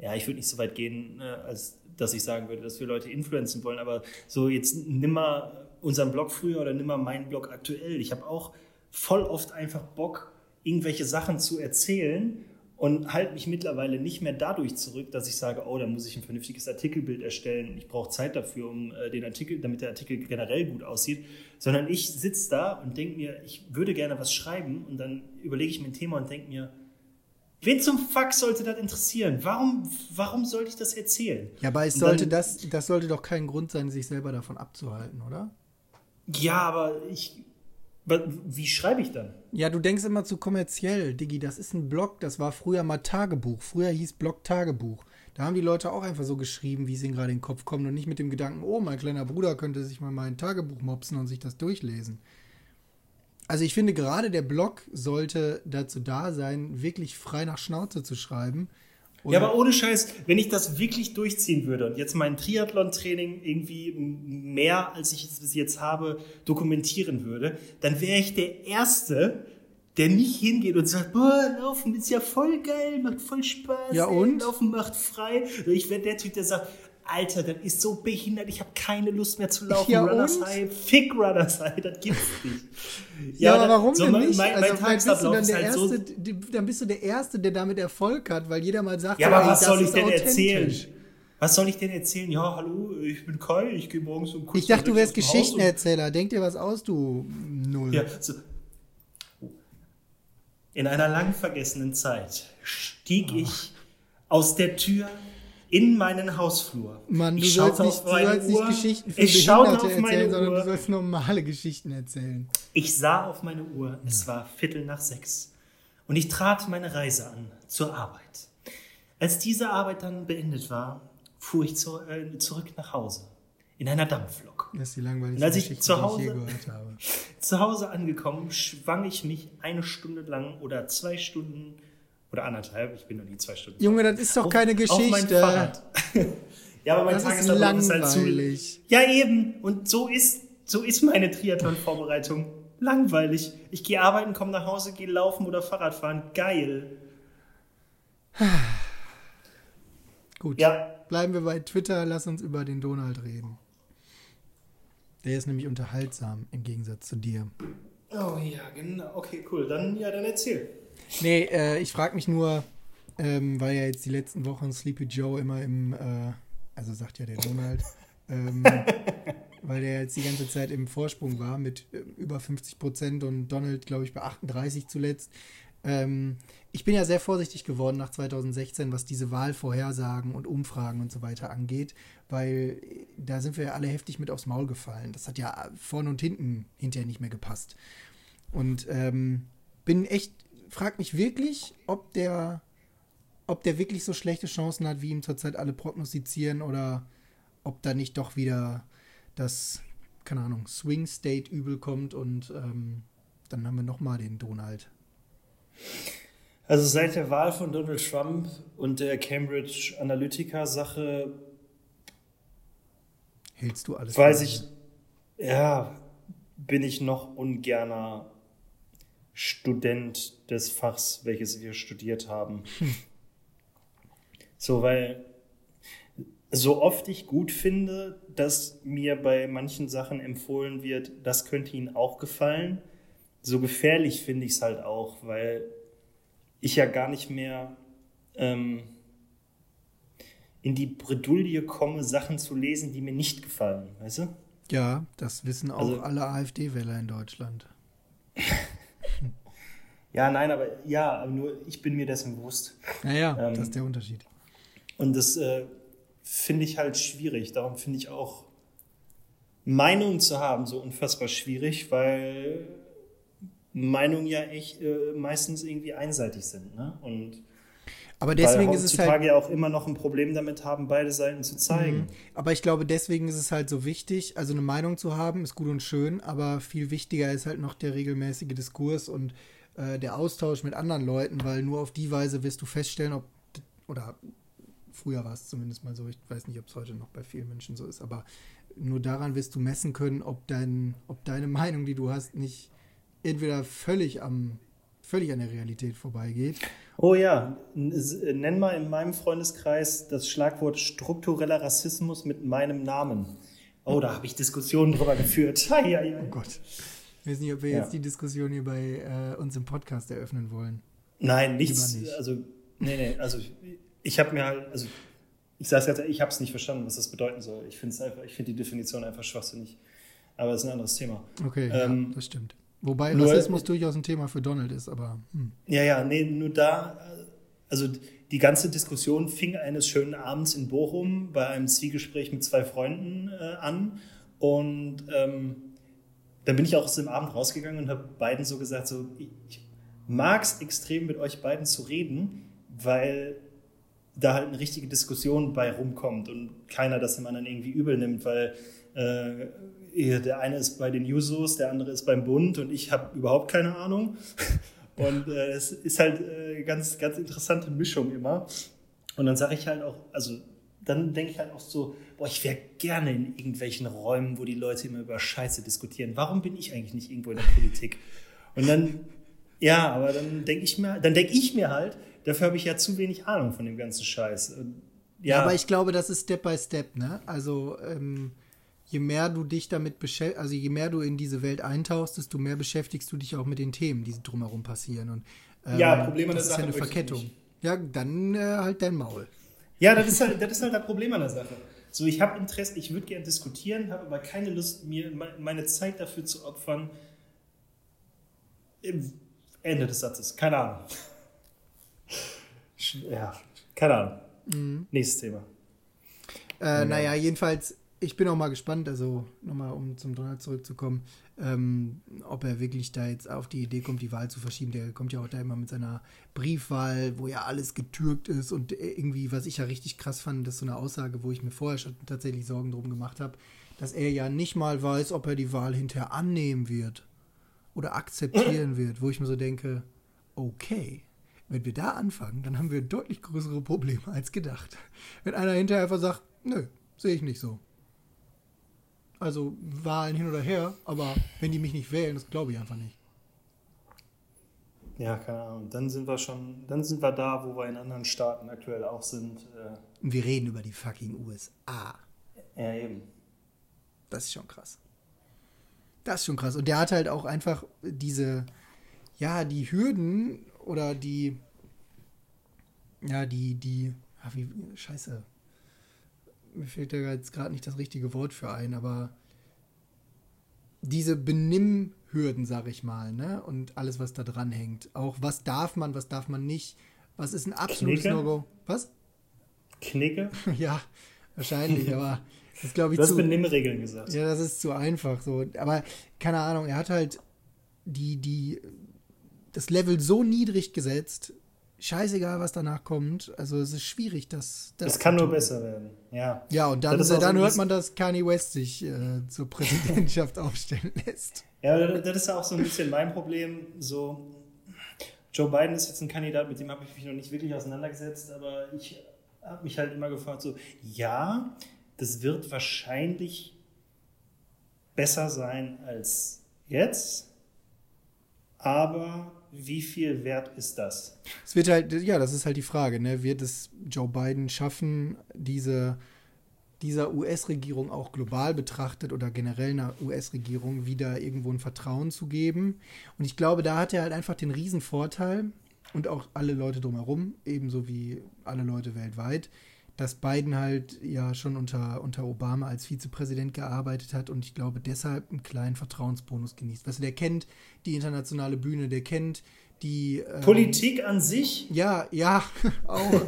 ja, ich würde nicht so weit gehen, ne, als dass ich sagen würde, dass wir Leute influenzen wollen, aber so jetzt nimm mal unseren Blog früher oder nimm mal meinen Blog aktuell. Ich habe auch voll oft einfach Bock, irgendwelche Sachen zu erzählen und halte mich mittlerweile nicht mehr dadurch zurück, dass ich sage, oh, da muss ich ein vernünftiges Artikelbild erstellen. Ich brauche Zeit dafür, um äh, den Artikel, damit der Artikel generell gut aussieht, sondern ich sitze da und denke mir, ich würde gerne was schreiben und dann überlege ich mir ein Thema und denke mir, Wen zum Fuck sollte das interessieren? Warum, warum sollte ich das erzählen? Ja, aber es sollte dann, das, das sollte doch kein Grund sein, sich selber davon abzuhalten, oder? Ja, aber ich. Wie schreibe ich dann? Ja, du denkst immer zu kommerziell, Diggi. Das ist ein Blog, das war früher mal Tagebuch. Früher hieß Blog Tagebuch. Da haben die Leute auch einfach so geschrieben, wie es ihnen gerade in den Kopf kommt und nicht mit dem Gedanken, oh, mein kleiner Bruder könnte sich mal mein Tagebuch mopsen und sich das durchlesen. Also ich finde gerade der Blog sollte dazu da sein, wirklich frei nach Schnauze zu schreiben. Und ja, aber ohne Scheiß, wenn ich das wirklich durchziehen würde und jetzt mein Triathlon-Training irgendwie mehr, als ich es bis jetzt habe, dokumentieren würde, dann wäre ich der Erste, der nicht hingeht und sagt, boah, Laufen ist ja voll geil, macht voll Spaß. Ja und? Laufen macht frei. Ich wäre der Typ, der sagt, Alter, das ist so behindert, ich habe keine Lust mehr zu laufen. Ja, Runners High, fick Runners High, das gibt's nicht. Ja, ja aber warum so denn nicht? Mein, mein also, Tagesablauf ist halt erste, so... Dann bist du der Erste, der damit Erfolg hat, weil jeder mal sagt, ja, aber was soll ich denn erzählen? Was soll ich denn erzählen? Ja, hallo, ich bin Kai, ich gehe morgens um kurz Ich dachte, du wärst Geschichtenerzähler. Denk dir was aus, du Null. Ja, so. In einer lang vergessenen Zeit stieg oh. ich aus der Tür in meinen Hausflur. Mann, du sollst, nicht, du sollst nicht, Geschichten für ich Behinderte erzählen, sondern du sollst normale Geschichten erzählen. Ich sah auf meine Uhr, es war Viertel nach sechs. Und ich trat meine Reise an zur Arbeit. Als diese Arbeit dann beendet war, fuhr ich zu, äh, zurück nach Hause. In einer Dampflok. Das ist die langweiligste Und als ich Geschichte, zu Hause, die ich je gehört habe. zu Hause angekommen, schwang ich mich eine Stunde lang oder zwei Stunden oder anderthalb, ich bin noch nie zwei Stunden. Junge, das ist doch auf, keine Geschichte. Auf mein Fahrrad. ja, aber mein das Tagesablauf ist, ist halt zu. Ja, eben. Und so ist, so ist meine Triathlon-Vorbereitung. Langweilig. Ich gehe arbeiten, komme nach Hause, gehe laufen oder Fahrrad fahren. Geil. Gut. Ja. Bleiben wir bei Twitter. Lass uns über den Donald reden. Der ist nämlich unterhaltsam im Gegensatz zu dir. Oh ja, genau. Okay, cool. Dann, ja, dann erzähl. Nee, äh, ich frage mich nur, ähm, weil ja jetzt die letzten Wochen Sleepy Joe immer im, äh, also sagt ja der Donald, ähm, weil der jetzt die ganze Zeit im Vorsprung war mit äh, über 50 Prozent und Donald, glaube ich, bei 38 zuletzt. Ähm, ich bin ja sehr vorsichtig geworden nach 2016, was diese Wahlvorhersagen und Umfragen und so weiter angeht, weil äh, da sind wir ja alle heftig mit aufs Maul gefallen. Das hat ja vorne und hinten hinterher nicht mehr gepasst. Und ähm, bin echt frage mich wirklich, ob der, ob der wirklich so schlechte Chancen hat, wie ihm zurzeit alle prognostizieren, oder ob da nicht doch wieder das, keine Ahnung, Swing State übel kommt und ähm, dann haben wir nochmal den Donald. Also seit der Wahl von Donald Trump und der Cambridge Analytica-Sache hältst du alles? Weiß ich, ja, bin ich noch ungerner Student des Fachs, welches wir studiert haben. Hm. So, weil so oft ich gut finde, dass mir bei manchen Sachen empfohlen wird, das könnte Ihnen auch gefallen, so gefährlich finde ich es halt auch, weil ich ja gar nicht mehr ähm, in die Bredouille komme, Sachen zu lesen, die mir nicht gefallen, weißt du? Ja, das wissen auch also, alle AfD-Wähler in Deutschland. Ja, nein, aber ja, aber nur ich bin mir dessen bewusst. Ja, ja, ähm, das ist der Unterschied. Und das äh, finde ich halt schwierig. Darum finde ich auch Meinungen zu haben so unfassbar schwierig, weil Meinungen ja echt äh, meistens irgendwie einseitig sind. Ne? Und Aber deswegen ist es halt. ja auch immer noch ein Problem damit haben, beide Seiten zu zeigen. Mhm. Aber ich glaube, deswegen ist es halt so wichtig, also eine Meinung zu haben, ist gut und schön, aber viel wichtiger ist halt noch der regelmäßige Diskurs und äh, der Austausch mit anderen Leuten, weil nur auf die Weise wirst du feststellen, ob, oder früher war es zumindest mal so, ich weiß nicht, ob es heute noch bei vielen Menschen so ist, aber nur daran wirst du messen können, ob, dein, ob deine Meinung, die du hast, nicht entweder völlig am völlig an der Realität vorbeigeht. Oh ja, nenn mal in meinem Freundeskreis das Schlagwort struktureller Rassismus mit meinem Namen. Oh, da habe ich Diskussionen drüber geführt. oh Gott. Ich weiß nicht, ob wir ja. jetzt die Diskussion hier bei äh, uns im Podcast eröffnen wollen. Nein, nichts. Nicht. Also, nee, nee, also ich habe mir halt, also ich sage es jetzt, ich habe es nicht verstanden, was das bedeuten soll. Ich finde find die Definition einfach schwachsinnig. Aber es ist ein anderes Thema. Okay, ähm, ja, das stimmt. Wobei nur, Rassismus durchaus ein Thema für Donald ist, aber. Hm. Ja, ja, nee, nur da, also die ganze Diskussion fing eines schönen Abends in Bochum bei einem Zwiegespräch mit zwei Freunden äh, an. Und ähm, dann bin ich auch aus dem Abend rausgegangen und habe beiden so gesagt: so, ich mag es extrem mit euch beiden zu reden, weil da halt eine richtige Diskussion bei rumkommt und keiner das dem anderen irgendwie übel nimmt, weil äh, der eine ist bei den Jusos, der andere ist beim Bund und ich habe überhaupt keine Ahnung. Und äh, es ist halt äh, ganz, ganz interessante Mischung immer. Und dann sage ich halt auch, also dann denke ich halt auch so, boah, ich wäre gerne in irgendwelchen Räumen, wo die Leute immer über Scheiße diskutieren. Warum bin ich eigentlich nicht irgendwo in der Politik? Und dann, ja, aber dann denke ich mir, dann denke ich mir halt, dafür habe ich ja zu wenig Ahnung von dem ganzen Scheiß. Ja. ja, aber ich glaube, das ist Step by Step, ne? Also ähm, je mehr du dich damit beschäftigst, also je mehr du in diese Welt eintauchst, desto mehr beschäftigst du dich auch mit den Themen, die drumherum passieren. Und, ähm, ja, Problem an der Sache. Das ist ja eine Verkettung. Ja, dann äh, halt dein Maul. Ja, das ist halt das, ist halt das Problem an der Sache. So, ich habe Interesse, ich würde gerne diskutieren, habe aber keine Lust, mir meine Zeit dafür zu opfern. Im Ende des Satzes. Keine Ahnung. Ja, keine Ahnung. Mhm. Nächstes Thema. Äh, naja, jedenfalls ich bin auch mal gespannt, also nochmal, um zum Donald zurückzukommen, ähm, ob er wirklich da jetzt auf die Idee kommt, die Wahl zu verschieben. Der kommt ja auch da immer mit seiner Briefwahl, wo ja alles getürkt ist und irgendwie, was ich ja richtig krass fand, das ist so eine Aussage, wo ich mir vorher schon tatsächlich Sorgen drum gemacht habe, dass er ja nicht mal weiß, ob er die Wahl hinterher annehmen wird oder akzeptieren wird, wo ich mir so denke, okay, wenn wir da anfangen, dann haben wir deutlich größere Probleme als gedacht. Wenn einer hinterher einfach sagt, nö, sehe ich nicht so. Also Wahlen hin oder her, aber wenn die mich nicht wählen, das glaube ich einfach nicht. Ja, keine Ahnung. Dann sind wir schon, dann sind wir da, wo wir in anderen Staaten aktuell auch sind. Äh Und wir reden über die fucking USA. Ja, eben. Das ist schon krass. Das ist schon krass. Und der hat halt auch einfach diese, ja, die Hürden oder die, ja, die, die, ach, wie, scheiße, mir fällt da jetzt gerade nicht das richtige Wort für ein, aber diese Benimmhürden, sag ich mal, ne? Und alles, was da dran hängt. Auch was darf man, was darf man nicht. Was ist ein absolutes No-Go? Was? Knicke? ja, wahrscheinlich, aber das glaube ich du hast zu. Benimmregeln gesagt. Ja, das ist zu einfach so. Aber keine Ahnung, er hat halt die, die, das Level so niedrig gesetzt, scheißegal, was danach kommt. Also es ist schwierig, dass das. Es kann nur besser werden, ja. Ja, und dann, dann, dann hört man, dass Kanye West sich äh, zur Präsidentschaft aufstellen lässt. Ja, das ist ja auch so ein bisschen mein Problem. So, Joe Biden ist jetzt ein Kandidat, mit dem habe ich mich noch nicht wirklich auseinandergesetzt, aber ich habe mich halt immer gefragt, so, ja, das wird wahrscheinlich besser sein als jetzt, aber wie viel wert ist das? Es wird halt, ja, das ist halt die Frage, ne? Wird es Joe Biden schaffen, diese, dieser US-Regierung auch global betrachtet oder generell einer US-Regierung wieder irgendwo ein Vertrauen zu geben? Und ich glaube, da hat er halt einfach den riesen Vorteil und auch alle Leute drumherum, ebenso wie alle Leute weltweit, dass Biden halt ja schon unter, unter Obama als Vizepräsident gearbeitet hat und ich glaube deshalb einen kleinen Vertrauensbonus genießt. Weißt du, der kennt die internationale Bühne, der kennt die. Ähm, Politik an sich? Ja, ja, auch.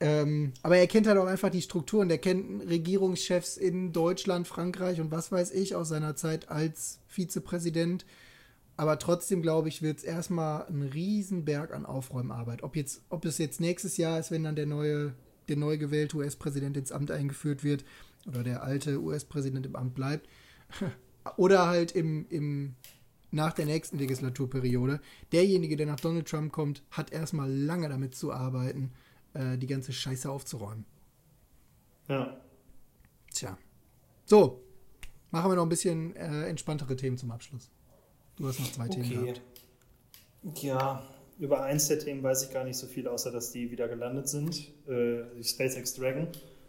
ähm, aber er kennt halt auch einfach die Strukturen. Der kennt Regierungschefs in Deutschland, Frankreich und was weiß ich aus seiner Zeit als Vizepräsident. Aber trotzdem, glaube ich, wird es erstmal ein Riesenberg an Aufräumarbeit. Ob, jetzt, ob es jetzt nächstes Jahr ist, wenn dann der neue, der neu gewählte US-Präsident ins Amt eingeführt wird oder der alte US-Präsident im Amt bleibt. oder halt im, im, nach der nächsten Legislaturperiode. Derjenige, der nach Donald Trump kommt, hat erstmal lange damit zu arbeiten, äh, die ganze Scheiße aufzuräumen. Ja. Tja. So, machen wir noch ein bisschen äh, entspanntere Themen zum Abschluss. Du hast noch zwei okay. Themen gehabt. Ja, über eins der Themen weiß ich gar nicht so viel, außer dass die wieder gelandet sind. Äh, die SpaceX Dragon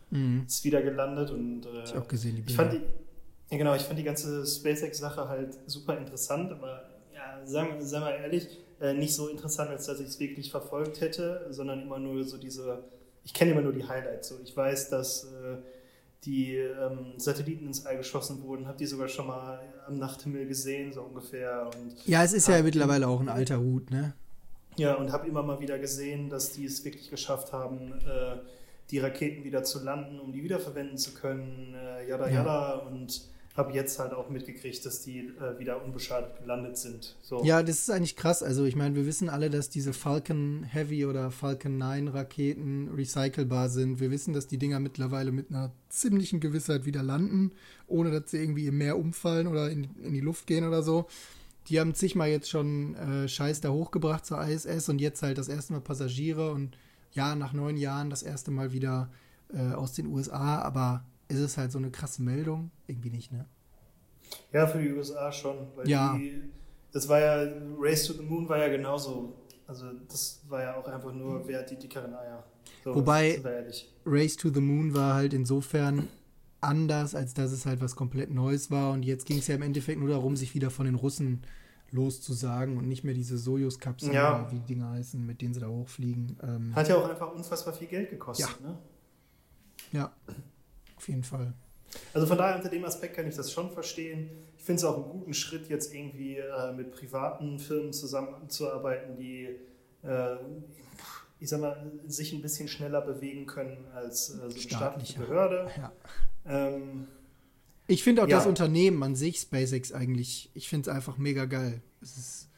mhm. ist wieder gelandet und äh, ich auch gesehen, die Bilder. Ich fand die, ja, genau, ich fand die ganze SpaceX-Sache halt super interessant, aber ja, sagen, sagen wir ehrlich, äh, nicht so interessant, als dass ich es wirklich verfolgt hätte, sondern immer nur so diese, ich kenne immer nur die Highlights. So. Ich weiß, dass äh, die ähm, Satelliten ins All geschossen wurden, habe die sogar schon mal am Nachthimmel gesehen, so ungefähr. Und ja, es ist ja mittlerweile auch ein alter Hut, ne? Ja, und habe immer mal wieder gesehen, dass die es wirklich geschafft haben, äh, die Raketen wieder zu landen, um die wiederverwenden zu können, äh, yada yada. Und habe jetzt halt auch mitgekriegt, dass die äh, wieder unbeschadet gelandet sind. So. Ja, das ist eigentlich krass. Also ich meine, wir wissen alle, dass diese Falcon Heavy oder Falcon 9 Raketen recycelbar sind. Wir wissen, dass die Dinger mittlerweile mit einer ziemlichen Gewissheit wieder landen, ohne dass sie irgendwie im Meer umfallen oder in, in die Luft gehen oder so. Die haben zigmal jetzt schon äh, Scheiß da hochgebracht zur ISS und jetzt halt das erste Mal Passagiere und ja, nach neun Jahren das erste Mal wieder äh, aus den USA, aber ist es halt so eine krasse Meldung? Irgendwie nicht, ne? Ja, für die USA schon. ja. Die, das war ja, Race to the Moon war ja genauso. Also das war ja auch einfach nur, wer hat die dickeren Eier. So, Wobei Race to the Moon war halt insofern anders, als dass es halt was komplett Neues war. Und jetzt ging es ja im Endeffekt nur darum, sich wieder von den Russen loszusagen und nicht mehr diese Sojus-Kapseln, ja. wie die Dinger heißen, mit denen sie da hochfliegen. Ähm, Hat ja auch einfach unfassbar viel Geld gekostet, ja. ne? Ja, auf jeden Fall. Also von daher unter dem Aspekt kann ich das schon verstehen. Ich finde es auch einen guten Schritt, jetzt irgendwie äh, mit privaten Firmen zusammenzuarbeiten, die, äh, ich sag mal, sich ein bisschen schneller bewegen können als äh, so eine staatliche Behörde. Ja. Ähm, ich finde auch ja. das Unternehmen an sich, SpaceX, eigentlich, ich finde es einfach mega geil. Ist,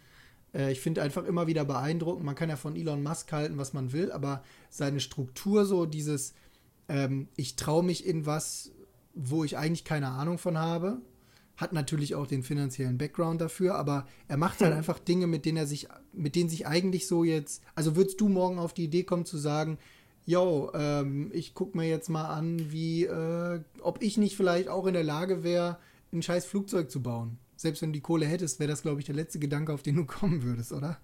äh, ich finde einfach immer wieder beeindruckend. Man kann ja von Elon Musk halten, was man will, aber seine Struktur, so dieses, ähm, ich traue mich in was, wo ich eigentlich keine Ahnung von habe. Hat natürlich auch den finanziellen Background dafür, aber er macht halt einfach Dinge, mit denen er sich, mit denen sich eigentlich so jetzt, also würdest du morgen auf die Idee kommen zu sagen, yo, ähm, ich guck mir jetzt mal an, wie, äh, ob ich nicht vielleicht auch in der Lage wäre, ein scheiß Flugzeug zu bauen. Selbst wenn du die Kohle hättest, wäre das, glaube ich, der letzte Gedanke, auf den du kommen würdest, oder?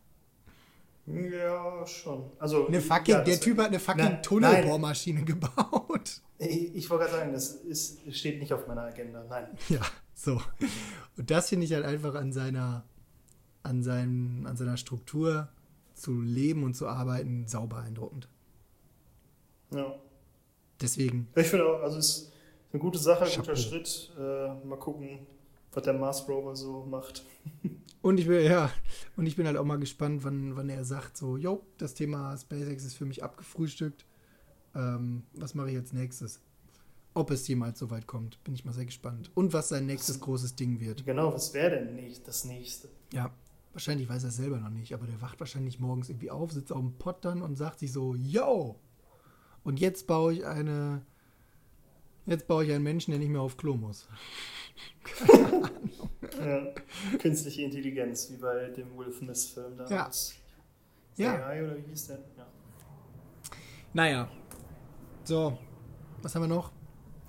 Ja, schon. Also, eine fucking, ja, der Typ hat eine fucking Tunnelbohrmaschine gebaut. Ich, ich wollte gerade sagen, das ist, steht nicht auf meiner Agenda, nein. Ja, so. Und das finde ich halt einfach an seiner, an, seinem, an seiner Struktur zu leben und zu arbeiten sau beeindruckend. Ja. Deswegen. Ich finde auch, also es ist eine gute Sache, ein guter Schritt. Äh, mal gucken, was der Mars Rover so macht. Und ich bin, ja, und ich bin halt auch mal gespannt, wann, wann er sagt, so, jo, das Thema SpaceX ist für mich abgefrühstückt. Ähm, was mache ich als nächstes? Ob es jemals so weit kommt, bin ich mal sehr gespannt. Und was sein nächstes was, großes Ding wird. Genau, was wäre denn nicht das nächste? Ja, wahrscheinlich weiß er selber noch nicht, aber der wacht wahrscheinlich morgens irgendwie auf, sitzt auf dem Pott dann und sagt sich so, yo, und jetzt baue ich eine, jetzt baue ich einen Menschen, der nicht mehr auf Klo muss. ja, künstliche Intelligenz, wie bei dem Will Smith-Film damals. Ja. ja. AI oder wie hieß der? Ja. Naja. So, was haben wir noch?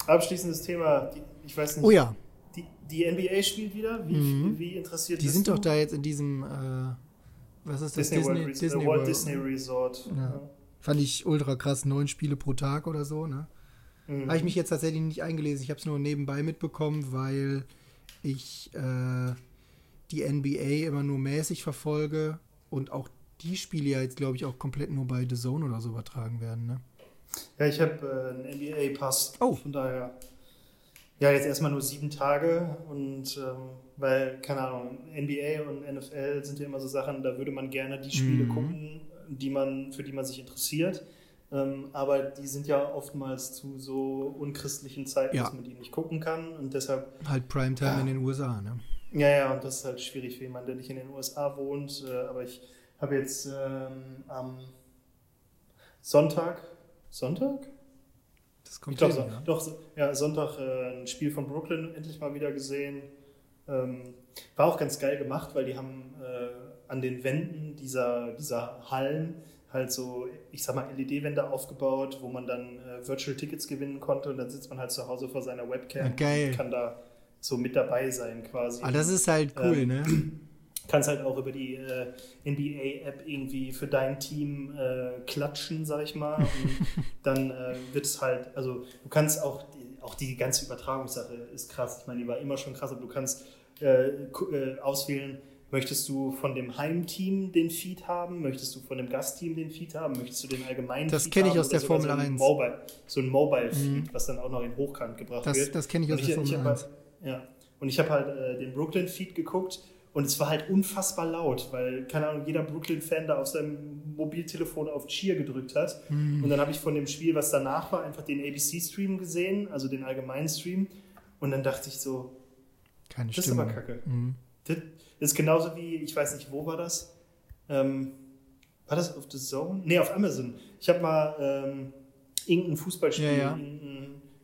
Abschließendes Thema. Ich weiß nicht. Oh ja. Die, die NBA spielt wieder. Wie, mhm. wie interessiert Die sind du? doch da jetzt in diesem, äh, was ist das? Disney, Disney, World, Disney Walt Disney Resort. Ja. Fand ich ultra krass. Neun Spiele pro Tag oder so, ne? Mhm. Habe ich mich jetzt tatsächlich nicht eingelesen. Ich habe es nur nebenbei mitbekommen, weil ich äh, die NBA immer nur mäßig verfolge und auch die Spiele ja jetzt, glaube ich, auch komplett nur bei The Zone oder so übertragen werden. Ne? Ja, ich habe äh, einen NBA-Pass. Oh. Von daher. Ja, jetzt erstmal nur sieben Tage und ähm, weil, keine Ahnung, NBA und NFL sind ja immer so Sachen, da würde man gerne die Spiele mhm. gucken, die man, für die man sich interessiert. Ähm, aber die sind ja oftmals zu so unchristlichen Zeiten, ja. dass man die nicht gucken kann und deshalb. Halt Primetime ja. in den USA, ne? Ja, ja, und das ist halt schwierig für jemanden, der nicht in den USA wohnt. Äh, aber ich habe jetzt ähm, am Sonntag, Sonntag? Das kommt ich glaube, hin, ja. doch, ja, Sonntag äh, ein Spiel von Brooklyn endlich mal wieder gesehen. Ähm, war auch ganz geil gemacht, weil die haben äh, an den Wänden dieser, dieser Hallen halt so, ich sag mal, LED-Wände aufgebaut, wo man dann äh, Virtual Tickets gewinnen konnte und dann sitzt man halt zu Hause vor seiner Webcam geil. und kann da so mit dabei sein quasi. Ah, das ist halt cool, ähm, ne? Kannst halt auch über die äh, NBA-App irgendwie für dein Team äh, klatschen, sag ich mal. Und dann äh, wird es halt, also du kannst auch, die, auch die ganze Übertragungssache ist krass. Ich meine, die war immer schon krass, aber du kannst äh, äh, auswählen, Möchtest du von dem Heimteam den Feed haben? Möchtest du von dem Gastteam den Feed haben? Möchtest du den allgemeinen das Feed haben? Das kenne ich aus der Formel so 1. Mobile, so ein Mobile-Feed, mhm. was dann auch noch in Hochkant gebracht das, wird. Das kenne ich aus ich, der Formel ich 1. Halt, ja. Und ich habe halt äh, den Brooklyn-Feed geguckt und es war halt unfassbar laut, weil, keine Ahnung, jeder Brooklyn-Fan da auf seinem Mobiltelefon auf Cheer gedrückt hat. Mhm. Und dann habe ich von dem Spiel, was danach war, einfach den ABC-Stream gesehen, also den allgemeinen Stream. Und dann dachte ich so, Keine das Stimmung. ist aber kacke. Mhm. Das, das ist genauso wie, ich weiß nicht, wo war das? Ähm, war das auf The Zone? Nee, auf Amazon. Ich habe mal ähm, irgendein Fußballspiel ja, ja.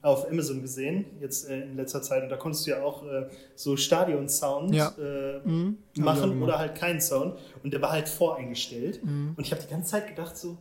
auf Amazon gesehen, jetzt äh, in letzter Zeit. Und da konntest du ja auch äh, so Stadion-Sound ja. äh, mhm. machen oder halt keinen Sound. Und der war halt voreingestellt. Mhm. Und ich habe die ganze Zeit gedacht, so,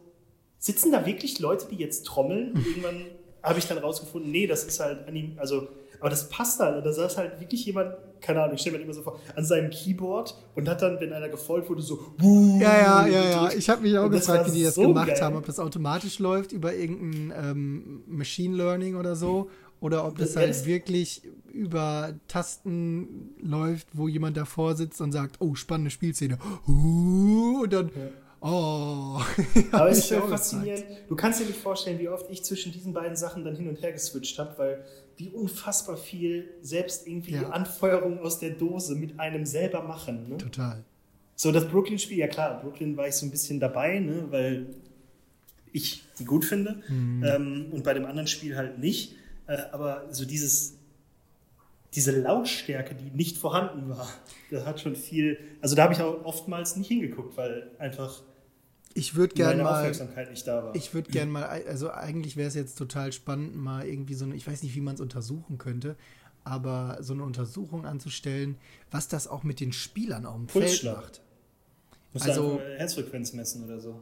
sitzen da wirklich Leute, die jetzt trommeln? Und irgendwann habe ich dann rausgefunden, nee, das ist halt, also aber das passt halt. Da saß halt wirklich jemand, keine Ahnung, ich stelle mir immer so vor, an seinem Keyboard und hat dann, wenn einer gefolgt wurde, so. Ja, ja, ja, ja. Ich habe mich auch gefragt, wie die das so gemacht geil. haben. Ob das automatisch läuft über irgendein ähm, Machine Learning oder so. Oder ob das, das halt wirklich über Tasten läuft, wo jemand davor sitzt und sagt, oh, spannende Spielszene. und dann. Ja Oh. Aber es ist ja faszinierend. Du kannst dir nicht vorstellen, wie oft ich zwischen diesen beiden Sachen dann hin und her geswitcht habe, weil wie unfassbar viel selbst irgendwie ja. Anfeuerung aus der Dose mit einem selber machen. Ne? Total. So, das Brooklyn-Spiel, ja klar, Brooklyn war ich so ein bisschen dabei, ne, weil ich die gut finde. Mhm. Ähm, und bei dem anderen Spiel halt nicht. Äh, aber so dieses, diese Lautstärke, die nicht vorhanden war, das hat schon viel. Also da habe ich auch oftmals nicht hingeguckt, weil einfach ich würde gerne mal. Aufmerksamkeit nicht da war. Ich würde gerne mal, also eigentlich wäre es jetzt total spannend, mal irgendwie so eine, ich weiß nicht, wie man es untersuchen könnte, aber so eine Untersuchung anzustellen, was das auch mit den Spielern auf dem Feld macht. Musst also Herzfrequenz messen oder so.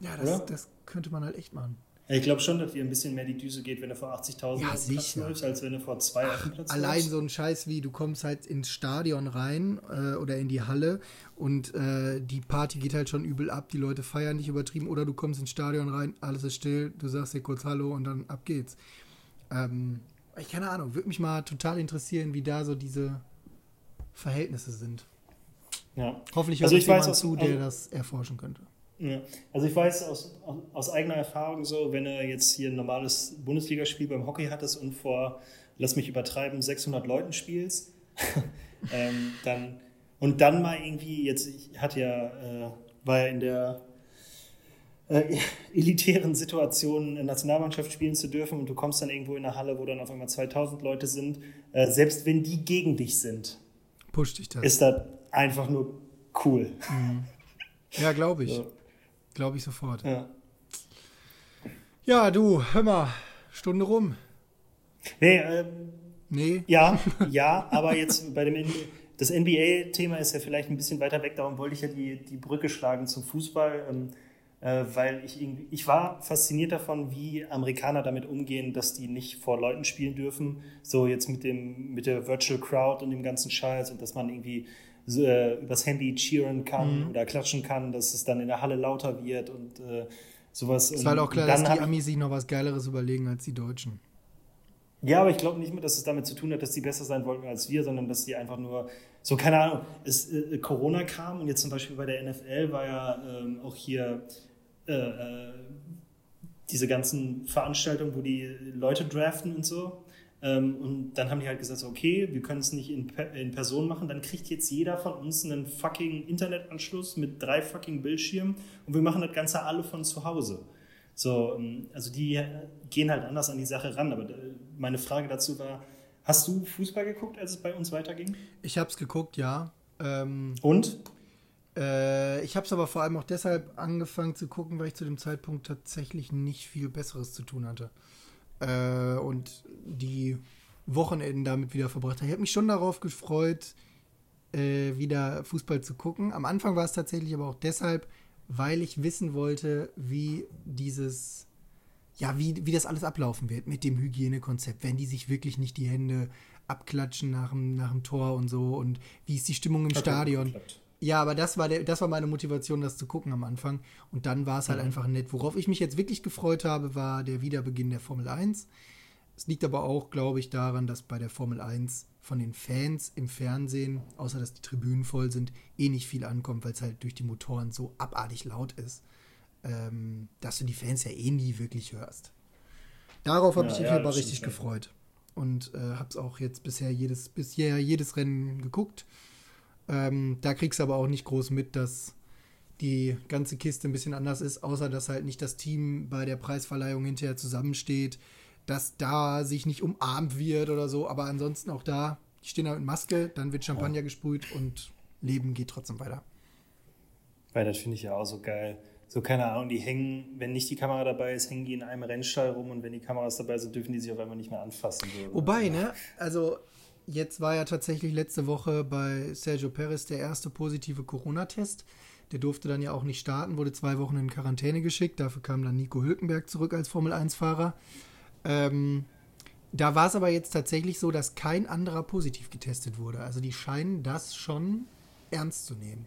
Ja, das, das könnte man halt echt machen. Ich glaube schon, dass dir ein bisschen mehr die Düse geht, wenn du vor 80.000 ja, Platz läufst, als wenn du vor zwei Ach, Platz Allein läufst. so ein Scheiß wie, du kommst halt ins Stadion rein äh, oder in die Halle und äh, die Party geht halt schon übel ab, die Leute feiern dich übertrieben oder du kommst ins Stadion rein, alles ist still, du sagst dir kurz Hallo und dann ab geht's. Ähm, ich keine Ahnung, würde mich mal total interessieren, wie da so diese Verhältnisse sind. Ja. Hoffentlich hört also ich jemand weiß, zu, der das erforschen könnte. Also ich weiß aus, aus eigener Erfahrung so, wenn er jetzt hier ein normales Bundesligaspiel beim Hockey hattest und vor, lass mich übertreiben, 600 Leuten spielst, ähm, dann und dann mal irgendwie, jetzt ich hatte ja, äh, war ja in der äh, elitären Situation, in Nationalmannschaft spielen zu dürfen und du kommst dann irgendwo in eine Halle, wo dann auf einmal 2000 Leute sind, äh, selbst wenn die gegen dich sind, pusht dich das. Ist das einfach nur cool. Mhm. Ja, glaube ich. So. Glaube ich sofort. Ja. Ja, du, hör mal, Stunde rum. Nee, ähm, nee. Ja, ja, aber jetzt bei dem das NBA-Thema ist ja vielleicht ein bisschen weiter weg, darum wollte ich ja die, die Brücke schlagen zum Fußball, ähm, äh, weil ich irgendwie, ich war fasziniert davon, wie Amerikaner damit umgehen, dass die nicht vor Leuten spielen dürfen, so jetzt mit dem, mit der Virtual Crowd und dem ganzen Scheiß und dass man irgendwie äh, übers Handy cheeren kann mhm. oder klatschen kann, dass es dann in der Halle lauter wird und äh, sowas. Es war halt auch klar, dass die Amis sich noch was Geileres überlegen als die Deutschen. Ja, aber ich glaube nicht mehr, dass es damit zu tun hat, dass die besser sein wollten als wir, sondern dass die einfach nur, so keine Ahnung, es, äh, Corona kam und jetzt zum Beispiel bei der NFL war ja ähm, auch hier äh, äh, diese ganzen Veranstaltungen, wo die Leute draften und so. Ähm, und dann haben die halt gesagt, okay, wir können es nicht in, in Person machen, dann kriegt jetzt jeder von uns einen fucking Internetanschluss mit drei fucking Bildschirmen und wir machen das Ganze alle von zu Hause. So, ähm, also die gehen halt anders an die Sache ran. Aber äh, meine Frage dazu war, Hast du Fußball geguckt, als es bei uns weiterging? Ich habe es geguckt, ja. Ähm, Und? Äh, ich habe es aber vor allem auch deshalb angefangen zu gucken, weil ich zu dem Zeitpunkt tatsächlich nicht viel Besseres zu tun hatte. Äh, und die Wochenenden damit wieder verbracht habe. Ich habe mich schon darauf gefreut, äh, wieder Fußball zu gucken. Am Anfang war es tatsächlich aber auch deshalb, weil ich wissen wollte, wie dieses ja, wie, wie das alles ablaufen wird mit dem Hygienekonzept, wenn die sich wirklich nicht die Hände abklatschen nach dem, nach dem Tor und so und wie ist die Stimmung im Hat Stadion. Ja, aber das war, der, das war meine Motivation, das zu gucken am Anfang. Und dann war es halt mhm. einfach nett. Worauf ich mich jetzt wirklich gefreut habe, war der Wiederbeginn der Formel 1. Es liegt aber auch, glaube ich, daran, dass bei der Formel 1 von den Fans im Fernsehen, außer dass die Tribünen voll sind, eh nicht viel ankommt, weil es halt durch die Motoren so abartig laut ist ähm, dass du die Fans ja eh nie wirklich hörst. Darauf habe ja, ich mich ja, aber richtig gefreut. Und äh, habe es auch jetzt bisher jedes, bisher jedes Rennen geguckt. Ähm, da kriegst du aber auch nicht groß mit, dass die ganze Kiste ein bisschen anders ist, außer dass halt nicht das Team bei der Preisverleihung hinterher zusammensteht, dass da sich nicht umarmt wird oder so. Aber ansonsten auch da, die stehen da mit Maske, dann wird Champagner oh. gesprüht und Leben geht trotzdem weiter. Weil das finde ich ja auch so geil so keine Ahnung, die hängen, wenn nicht die Kamera dabei ist, hängen die in einem Rennstall rum und wenn die Kameras dabei sind, dürfen die sich auf einmal nicht mehr anfassen. So. Wobei, ne, also jetzt war ja tatsächlich letzte Woche bei Sergio Perez der erste positive Corona-Test. Der durfte dann ja auch nicht starten, wurde zwei Wochen in Quarantäne geschickt. Dafür kam dann Nico Hülkenberg zurück als Formel-1-Fahrer. Ähm, da war es aber jetzt tatsächlich so, dass kein anderer positiv getestet wurde. Also die scheinen das schon ernst zu nehmen.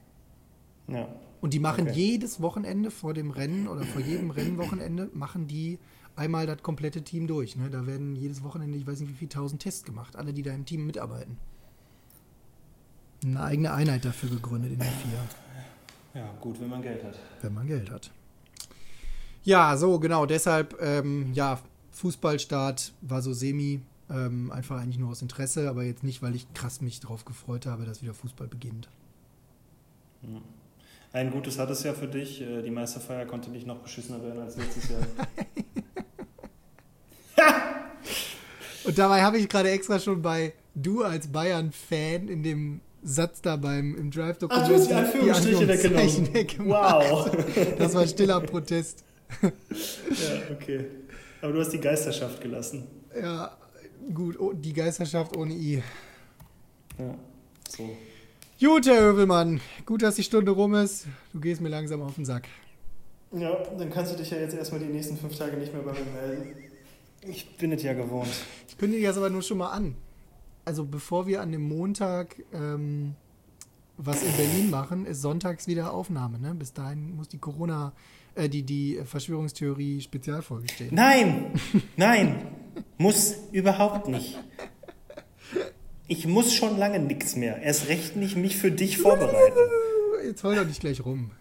Ja. Und die machen okay. jedes Wochenende vor dem Rennen oder vor jedem Rennwochenende machen die einmal das komplette Team durch. Ne? Da werden jedes Wochenende, ich weiß nicht wie viele tausend Tests gemacht, alle, die da im Team mitarbeiten. Eine eigene Einheit dafür gegründet in der FIA. Ja, gut, wenn man Geld hat. Wenn man Geld hat. Ja, so, genau. Deshalb, ähm, ja, Fußballstart war so semi. Ähm, einfach eigentlich nur aus Interesse, aber jetzt nicht, weil ich krass mich darauf gefreut habe, dass wieder Fußball beginnt. Ein Gutes hat es ja für dich. Äh, die Meisterfeier konnte nicht noch beschissener werden als letztes Jahr. Und dabei habe ich gerade extra schon bei du als Bayern-Fan in dem Satz da beim im Drive-Dokument Ach, du hast die Anführungsstriche weggenommen. Wow. Das war stiller Protest. ja, okay. Aber du hast die Geisterschaft gelassen. Ja, gut. Oh, die Geisterschaft ohne I. Ja, so. Gut, Herr Hövelmann, gut, dass die Stunde rum ist. Du gehst mir langsam auf den Sack. Ja, dann kannst du dich ja jetzt erstmal die nächsten fünf Tage nicht mehr bei mir melden. Ich bin es ja gewohnt. Ich kündige das aber nur schon mal an. Also bevor wir an dem Montag ähm, was in Berlin machen, ist sonntags wieder Aufnahme. Ne? Bis dahin muss die Corona, äh, die, die Verschwörungstheorie Spezialfolge stehen. Nein, nein, muss überhaupt nicht. Ich muss schon lange nichts mehr. Erst recht nicht mich für dich vorbereiten. Jetzt heul doch nicht gleich rum.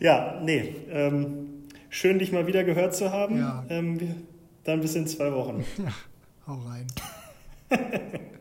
ja, nee. Ähm, schön, dich mal wieder gehört zu haben. Ja. Ähm, dann bis in zwei Wochen. Ja, hau rein.